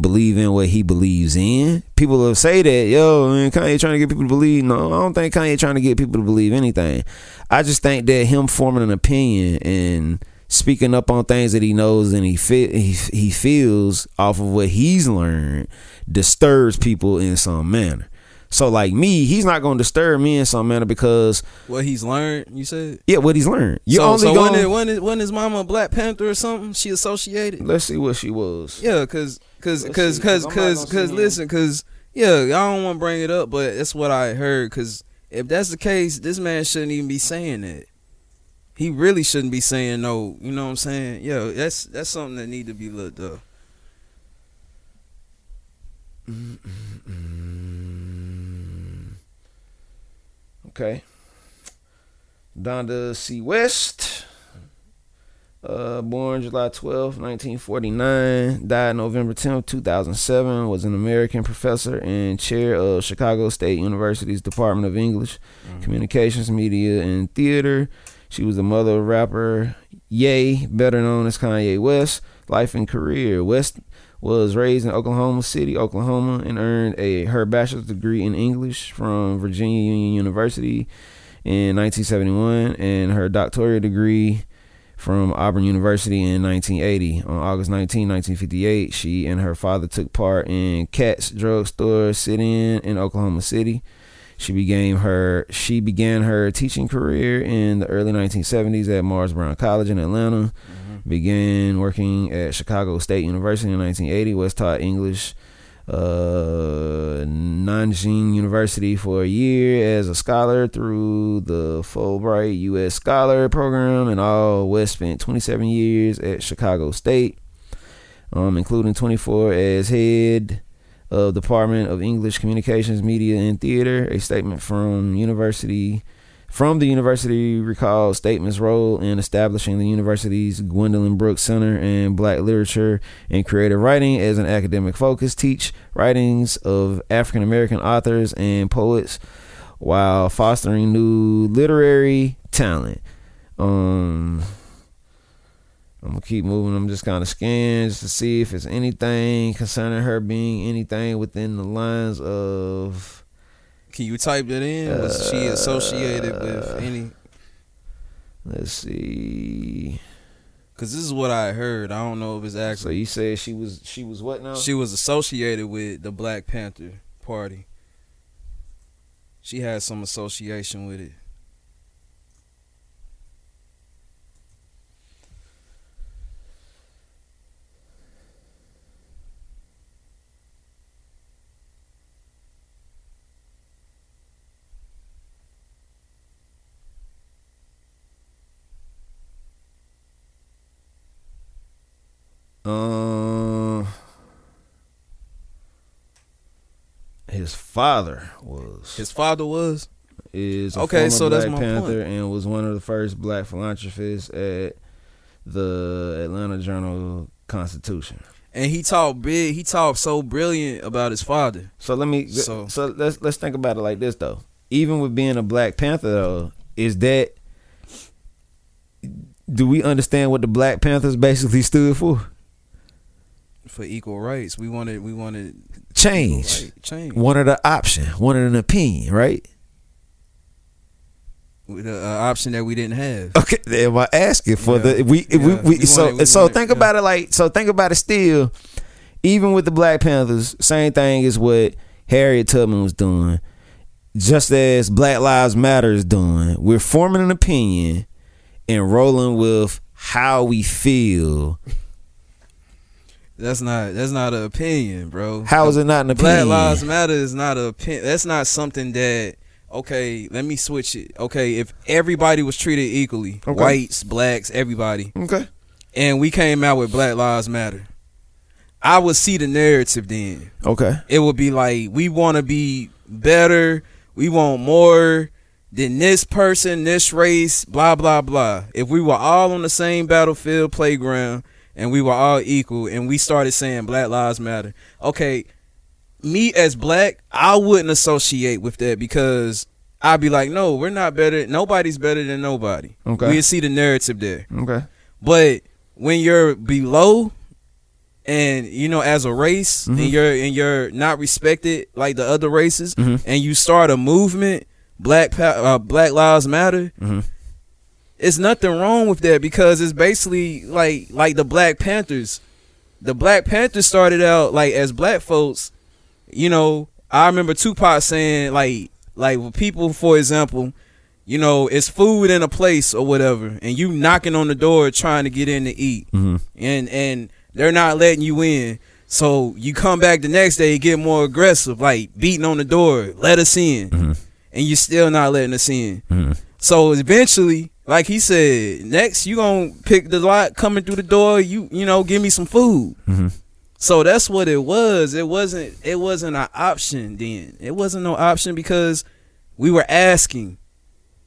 believe in what he believes in. People will say that, yo, man, Kanye trying to get people to believe. No, I don't think Kanye trying to get people to believe anything. I just think that him forming an opinion and speaking up on things that he knows and he fe- he, he feels off of what he's learned disturbs people in some manner. So like me, he's not going to disturb me in some manner because What he's learned, you said. yeah, what he's learned. You so, only so going when, when, is, when is Mama a Black Panther or something? She associated. Let's see what she was. Yeah, cause, cause, Let's cause, see, cause, 'cause cause, cause, listen, cause, yeah, I don't want to bring it up, but that's what I heard. Cause if that's the case, this man shouldn't even be saying that. He really shouldn't be saying no. You know what I'm saying? Yeah, that's that's something that need to be looked up. Okay. Donda C. West. Uh, born July 12, 1949, died November 10, 2007, was an American professor and chair of Chicago State University's Department of English, Communications, Media, and Theater. She was the mother of rapper Ye, better known as Kanye West. Life and career. West was raised in Oklahoma City, Oklahoma, and earned a her bachelor's degree in English from Virginia Union University in 1971 and her doctoral degree from Auburn University in 1980. On August 19, 1958, she and her father took part in Katz drugstore sit-in in Oklahoma City. She began her she began her teaching career in the early 1970s at Morris Brown College in Atlanta. Began working at Chicago State University in 1980. Was taught English uh, Nanjing University for a year as a scholar through the Fulbright U.S. Scholar Program, and all West spent 27 years at Chicago State, um, including 24 as head of Department of English Communications, Media, and Theater. A statement from University from the university recalled Statement's role in establishing the university's Gwendolyn Brooks Center and Black Literature and Creative Writing as an academic focus. Teach writings of African American authors and poets while fostering new literary talent. Um, I'm gonna keep moving. I'm just kind of scanning just to see if it's anything concerning her being anything within the lines of Can you type that in? Was she associated with Uh, any? Let's see. Cause this is what I heard. I don't know if it's So actually. you said she was she was what now? She was associated with the Black Panther Party. She had some association with it. His father was His father was. is a Okay, so that's Black my Panther point. and was one of the first black philanthropists at the Atlanta Journal Constitution. And he talked big. He talked so brilliant about his father. So let me so, So- let's let's think about it like this though. Even with being a Black Panther though, is that do we understand what the Black Panthers basically stood for? for equal rights. We wanted we wanted Change. like, change. Wanted an option, wanted an opinion, right? With a, a option that we didn't have. Okay, am I asking for Yeah. the we we, Yeah. we, We so wanted- we so wanted- think yeah. about it like so think about it still even with the Black Panthers same thing as what Harriet Tubman was doing just as Black Lives Matter is doing we're forming an opinion and rolling with how we feel That's not that's not an opinion, bro. how is it not an opinion Black Lives Matter is not a opinion. That's not something that okay, let me switch it. Okay, if everybody was treated equally, Okay. whites, blacks, everybody, Okay. and we came out with Black Lives Matter, I would see the narrative then. Okay. It would be like we want to be better, we want more than this person, this race, blah blah blah. If we were all on the same battlefield playground and we were all equal and we started saying Black Lives Matter, okay, me as black, I wouldn't associate with that because I'd be like, no, we're not better. Nobody's better than nobody. Okay. We see the narrative there. Okay. But when you're below and you know as a race Mhm. and you're and you're not respected like the other races Mhm. and you start a movement black uh, black lives matter Mhm. It's nothing wrong with that because it's basically like like the black panthers the black panthers started out like as black folks you know i remember tupac saying like like with people for example you know it's food in a place or whatever and you knocking on the door trying to get in to eat Mm-hmm. and and they're not letting you in. So you come back the next day, get more aggressive, like beating on the door, let us in, Mhm. and you're still not letting us in. Mhm. So eventually, like he said, next you gonna pick the lot coming through the door. You you know, give me some food. Mm-hmm. So that's what it was. It wasn't it wasn't an option then. It wasn't no option because we were asking.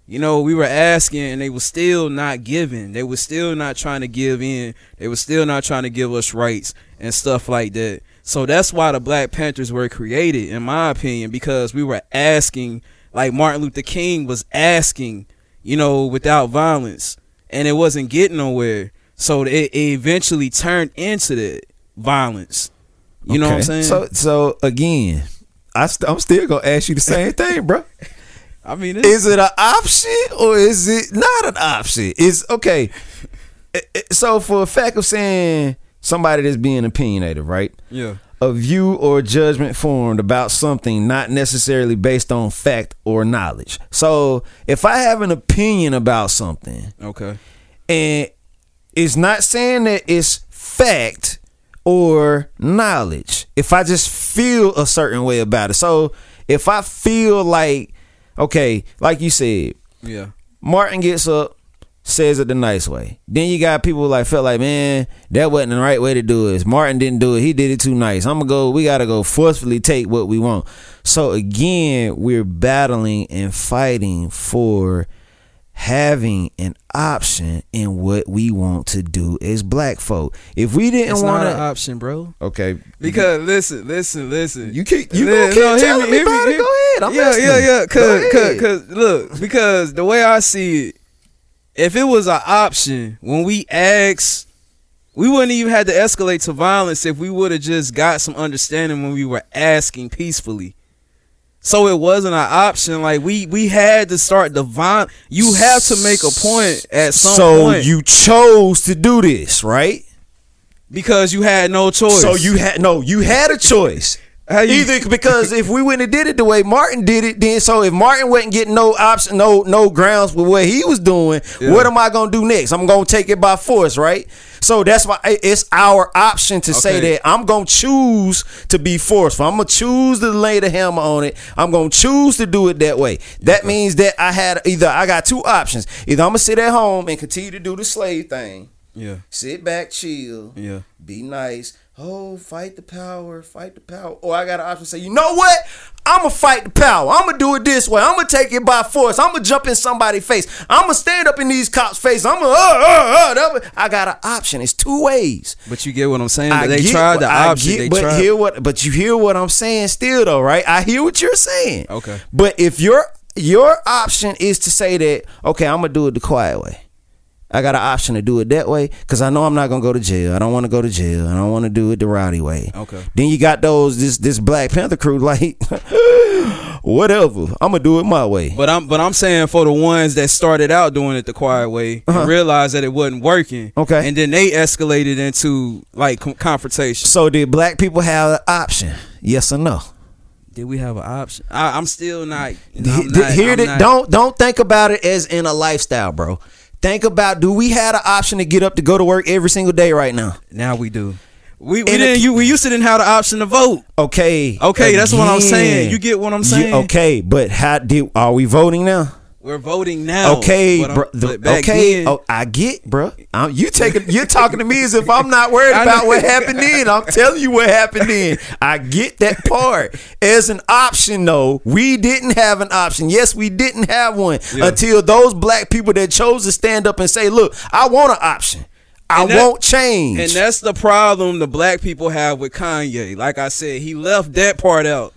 You know, we were asking and they were still not giving. They were still not trying to give in. They were still not trying to give us rights and stuff like that. So that's why the Black Panthers were created, in my opinion, because we were asking, like Martin Luther King was asking, you know, without violence. And it wasn't getting nowhere. So it, it eventually turned into that violence. You know what I'm saying? So so again, I st- I'm still gonna ask you the same thing, bro. I mean, it's, Is it an option or is it not an option? Is okay. So for a fact of saying somebody that's being opinionated, right? yeah, A view or judgment formed about something not necessarily based on fact or knowledge. So if I have an opinion about something okay, and it's not saying that it's fact or knowledge. If I just feel a certain way about it. So if I feel like, okay, like you said, yeah, Martin gets up, says it the nice way. Then you got people like felt like, man, that wasn't the right way to do it. Martin didn't do it. He did it too nice. I'm gonna go. We gotta go forcefully take what we want. So again, we're battling and fighting for having an option in what we want to do as black folk. If we didn't it's want not an to, option, bro. okay, Because listen, listen, listen. you keep you Li- gonna keep no, telling me- me hear me- about it. hear- Go ahead. I'm yeah, listening. yeah, yeah. Cause, cause, cause, look, because the way I see it, if it was an option, when we asked, we wouldn't even have to escalate to violence if we would have just got some understanding when we were asking peacefully. So it wasn't an option. Like we we had to start the violence. You have to make a point at some so point So you chose to do this, right? because you had no choice. So you had no, you had a choice. Either because if we wouldn't have did it the way Martin did it, then so if Martin wasn't getting no option, no no grounds with what he was doing, Yeah. what am I gonna do next? I'm gonna take it by force, right? So that's why it's our option to say that I'm gonna choose to be forceful. I'm gonna choose to lay the hammer on it. I'm gonna choose to do it that way. That means that I had either I got two options. Either I'm gonna sit at home and continue to do the slave thing, yeah, sit back, chill, yeah. be nice. Oh, fight the power, fight the power. Or I got an option to say, you know what? I'ma fight the power. I'ma do it this way. I'ma take it by force. I'ma jump in somebody's face. I'ma stand up in these cops' face. I'ma uh, uh, uh, that- I got an option. It's two ways. But you get what I'm saying. I they get tried the I option. get- they but tried. hear what but you hear what I'm saying still though, right? I hear what you're saying. Okay. But if your your option is to say that, okay, I'm gonna do it the quiet way. I got an option to do it that way because I know I'm not gonna go to jail. I don't want to go to jail. I don't want to do it the rowdy way. Okay. Then you got those this this Black Panther crew like, whatever. I'm gonna do it my way. But I'm but I'm saying for the ones that started out doing it the quiet way Uh-huh. and realized that it wasn't working. Okay. And then they escalated into like com- confrontation. So did black people have an option? Yes or no? Did we have an option? I, I'm still not. I'm not- Here, I'm the- not- don't don't think about it as in a lifestyle, bro. Think about do we have an option to get up to go to work every single day right now? Now we do. We we didn't you we used to didn't have the option to vote. Okay. Okay, that's what I'm saying. You get what I'm You- saying? okay, but how did are we voting now? We're voting now. Okay, bro. the- okay. then- oh, I get, bro. I'm, you taking, you're talking to me as if I'm not worried about what happened then. I'm telling you what happened then. I get that part. As an option, though, we didn't have an option. Yes, we didn't have one Yeah. until those black people that chose to stand up and say, "Look, I want an option. I that- won't change." And that's the problem the black people have with Kanye. Like I said, he left that part out.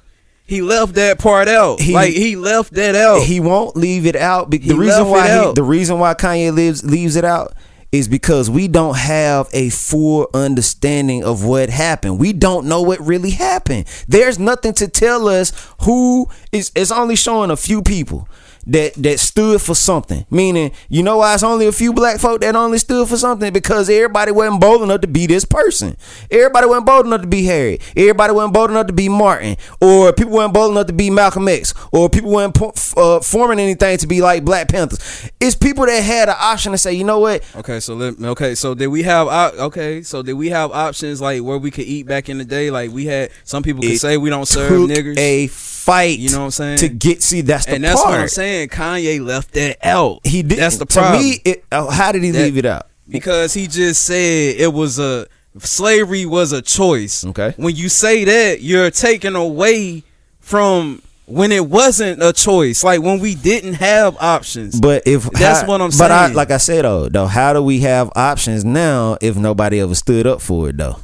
He left that part out. He- like he left that out. he won't leave it out. He The reason why he, the reason why Kanye lives leaves it out is because we don't have a full understanding of what happened. We don't know what really happened. There's nothing to tell us who is. It's only showing a few people. That, that stood for something. Meaning, you know why it's only a few black folk that only stood for something? Because everybody wasn't bold enough to be this person. Everybody wasn't bold enough to be Harry. Everybody wasn't bold enough to be Martin. Or people weren't bold enough to be Malcolm X. Or people weren't uh, forming anything to be like Black Panthers. It's people that had an option to say, you know what? Okay, so let, okay, so did we have okay, so did we have options like where we could eat back in the day? Like we had some people could It say we don't serve niggers, a fight. You know what I'm saying? To get see, that's the and that's part. what I'm saying. Kanye left that out. He did. That's the to problem. me, it, uh, how did he That- leave it out? because he just said it was a slavery was a choice. Okay. When you say that, you're taking away from when it wasn't a choice. Like when we didn't have options. But if That's how- what I'm But I, saying. like I said though, though, how do we have options now if nobody ever stood up for it though?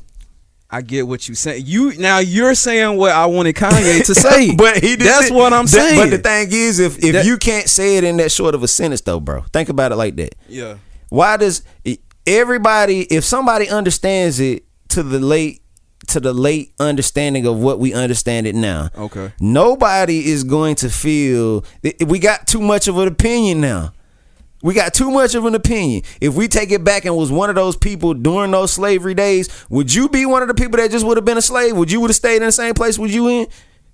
I get what you saying. You now you're saying what I wanted Kanye to say. but he That's what I'm saying. But the thing is, if if That- you can't say it in that short of a sentence though, bro, think about it like that. yeah. Why does everybody, if somebody understands it to the late to the late understanding of what we understand it now, Okay. nobody is going to feel we got too much of an opinion now. We got too much of an opinion. If we take it back and was one of those people during those slavery days, would you be one of the people that just would have been a slave? Would you would have stayed in the same place would you in?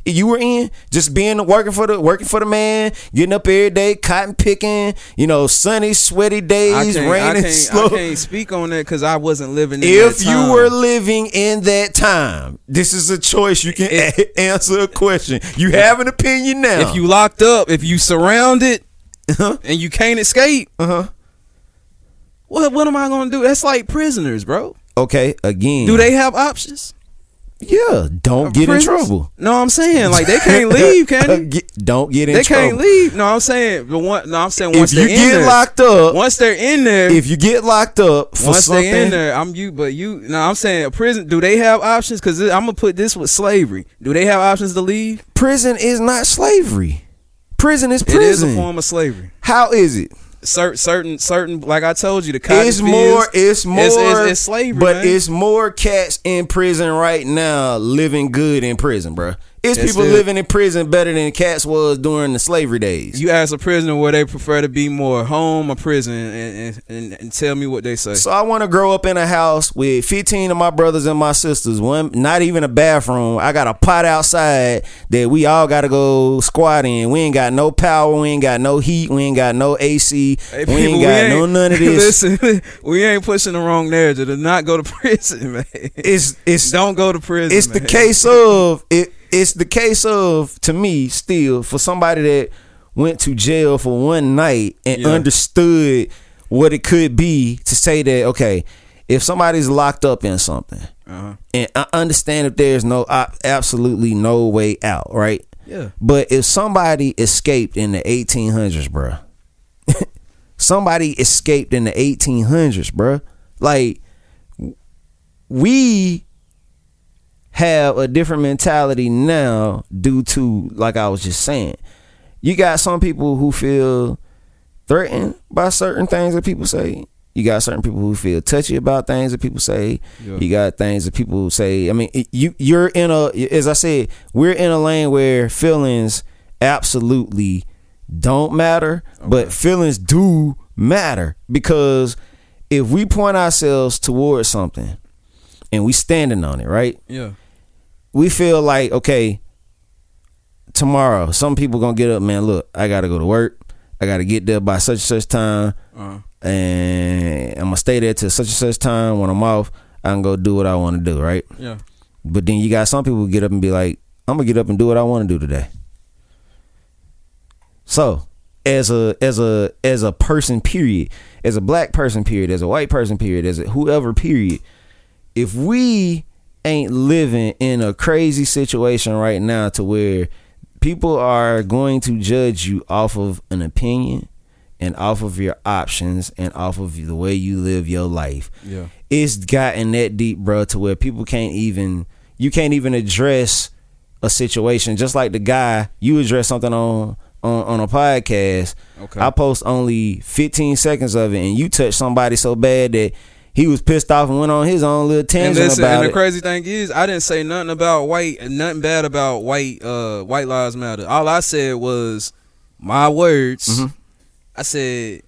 You were in just being working for the working for the man, getting up every day, cotton picking, you know, sunny, sweaty days, can't, I raining, can't, slow. I can't speak on that because I wasn't living. In If you were living in that time, this is a choice. You can a- answer a question. You have an opinion now. if you locked up, if you surrounded, Uh-huh. and you can't escape, uh huh. what what am I gonna do? That's like prisoners, bro. Okay, again. Do they have options? Yeah, don't get in trouble. No, I'm saying like they can't leave, can they? Don't get in They trouble. can't leave. No, I'm saying the one. No, I'm saying once If you get there, locked up, once they're in there, if you get locked up for once something, they in there, I'm you. But you, no, I'm saying a prison. Do they have options? Because I'm gonna put this with slavery. Do they have options to leave? prison is not slavery. Prison is prison. It is a form of slavery. How is it? Certain, certain, certain. Like I told you, the cotton It's fields, more. It's more. It's, it's, it's slavery, but man. it's more cats in prison right now living good in prison, bruh. It's people it. living in prison better than cats was during the slavery days. You ask a prisoner where they prefer to be more, home or prison, and, and, and, tell me what they say. So I want to grow up in a house with 15 of my brothers and my sisters. One, not even a bathroom. I got a pot outside that we all got to go squat in. We ain't got no power. We ain't got no heat. We ain't got no AC. Hey, we ain't got no none of this. Listen, we ain't pushing the wrong narrative. Do not go to prison, man. It's it's Don't go to prison. it's the case of it. It's the case of to me still for somebody that went to jail for one night and Yeah. understood what it could be to say that okay, if somebody's locked up in something. Uh-huh. and I understand if there's no absolutely no way out, right? Yeah. But if somebody escaped in the 1800s, bruh, somebody escaped in the 1800s, bruh, like we have a different mentality now due to, like I was just saying, you got some people who feel threatened by certain things that people say. You got certain people who feel touchy about things that people say. Yeah. You got things that people say. I mean, you you're in a as I said, we're in a lane where feelings absolutely don't matter, but feelings do matter because if we point ourselves towards something and we standing on it, right? Yeah. We feel like okay tomorrow some people gonna get up man look i gotta go to work i gotta get there by such and such time Uh, and i'm gonna stay there till such and such time when i'm off i I can go do what I want to do, right? Yeah. But then you got some people get up and be like, I'm gonna get up and do what I want to do today. So, as a as a as a person, period, as a black person, period, as a white person, period, as a whoever, period, if we ain't living in a crazy situation right now to where people are going to judge you off of an opinion and off of your options and off of the way you live your life Yeah. it's gotten that deep, bro, to where people can't even you can't even address a situation. Just like the guy you address something on on, on a podcast. Okay. I post only 15 seconds of it, and you touch somebody so bad that he was pissed off and went on his own little And tangent listen, about and the it. crazy thing is, I didn't say nothing about white, nothing bad about white, uh, white lives matter. All I said was my words. Mhm. I said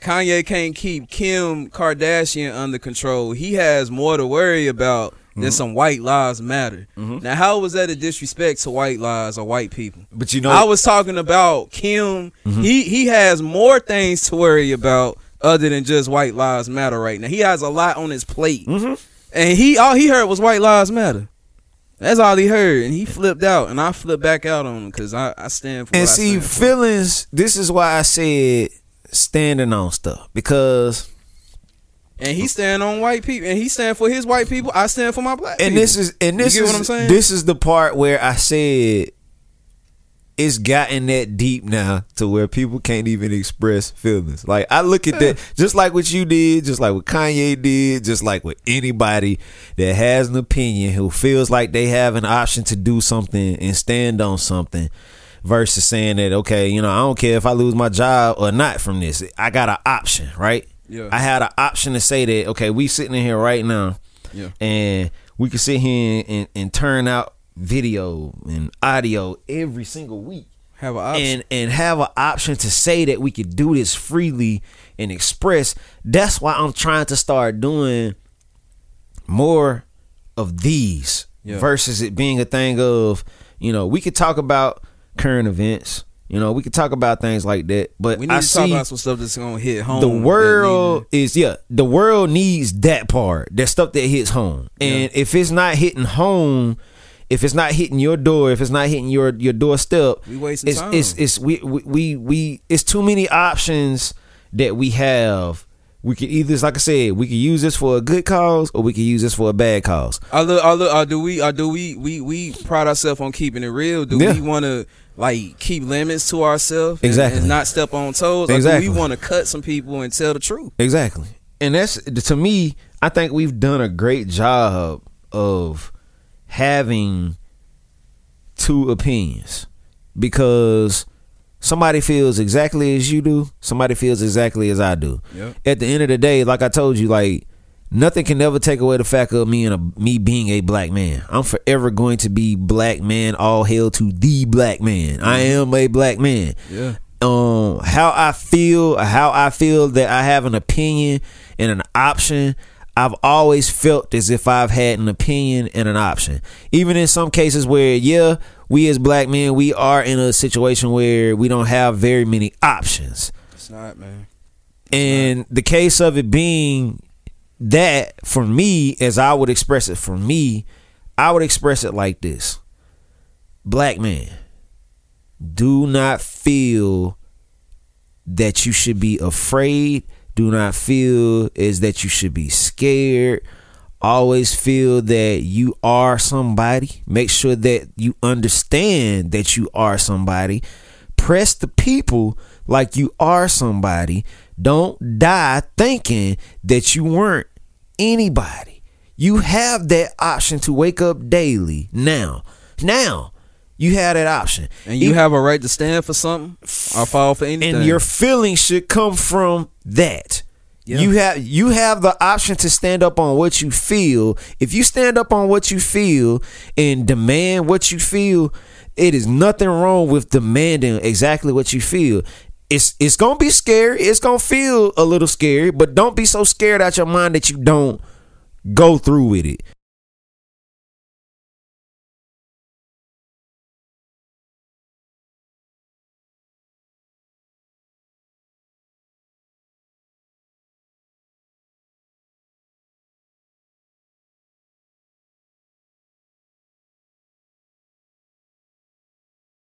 Kanye can't keep Kim Kardashian under control. He has more to worry about Mm-hmm. than some white lives matter. Now, how was that a disrespect to white lives or white people? but you know, I was talking about Kim. Mm-hmm. He he has more things to worry about other than just white lives matter right now. He has a lot on his plate, Mhm. and he all he heard was white lives matter. That's all he heard, and he flipped out, and I flipped back out on him because I, I stand for. and see stand for. feelings. This is why I said standing on stuff because and he stand on white people, and he stand for his white people. I stand for my black. and people. this is and this you get is what I'm saying? this is the part where I said it's gotten that deep now to where people can't even express feelings. Like I look at that just like what you did, just like what Kanye did, just like with anybody that has an opinion who feels like they have an option to do something and stand on something versus saying that okay, you know, I don't care if I lose my job or not from this. I got an option, right? Yeah. I had an option to say that okay, we sitting in here right now Yeah. and we can sit here and, and, and turn out video and audio every single week have an option. and and have an option to say that we could do this freely and express that's why i'm trying to start doing more of these Yeah. versus it being a thing of you know we could talk about current events you know we could talk about things like that but we need i to talk see about some stuff that's gonna hit home. the world is yeah the world needs that part that stuff that hits home and if it's not hitting home if it's not hitting your door if it's not hitting your your doorstep We wasting it's, time. it's it's we, we we we it's too many options that we have we could either like i said we could use this for a good cause or we could use this for a bad cause I look, I look, uh, do we, uh, do we, we, we pride ourselves on keeping it real? Do Yeah. we want to like keep limits to ourselves Exactly. and not step on toes? Or Exactly. do we want to cut some people and tell the truth? Exactly. And that's to me, I think we've done a great job of having two opinions because somebody feels exactly as you do, somebody feels exactly as I do. Yep. At the end of the day, like I told you, like nothing can never take away the fact of me and a, me being a black man. I'm forever going to be black man. All hail to the black man. I am a black man Yeah. um how I feel how I feel that I have an opinion and an option I've always felt as if I've had an opinion and an option even in some cases where yeah we as black men we are in a situation where we don't have very many options It's not, man. and the case of it being that for me as I would express it for me I would express it like this black man do not feel that you should be afraid. Do not feel is that you should be scared. Always feel that you are somebody. Make sure that you understand that you are somebody. Press the people like you are somebody. Don't die thinking that you weren't anybody. You have that option to wake up daily now. Now, you have that option. And you If- have a right to stand for something or fall for anything. and your feelings should come from that. Yeah. You have you have the option to stand up on what you feel. If you stand up on what you feel and demand what you feel, it is nothing wrong with demanding exactly what you feel. It's it's gonna be scary. It's gonna feel a little scary, but don't be so scared out your mind that you don't go through with it.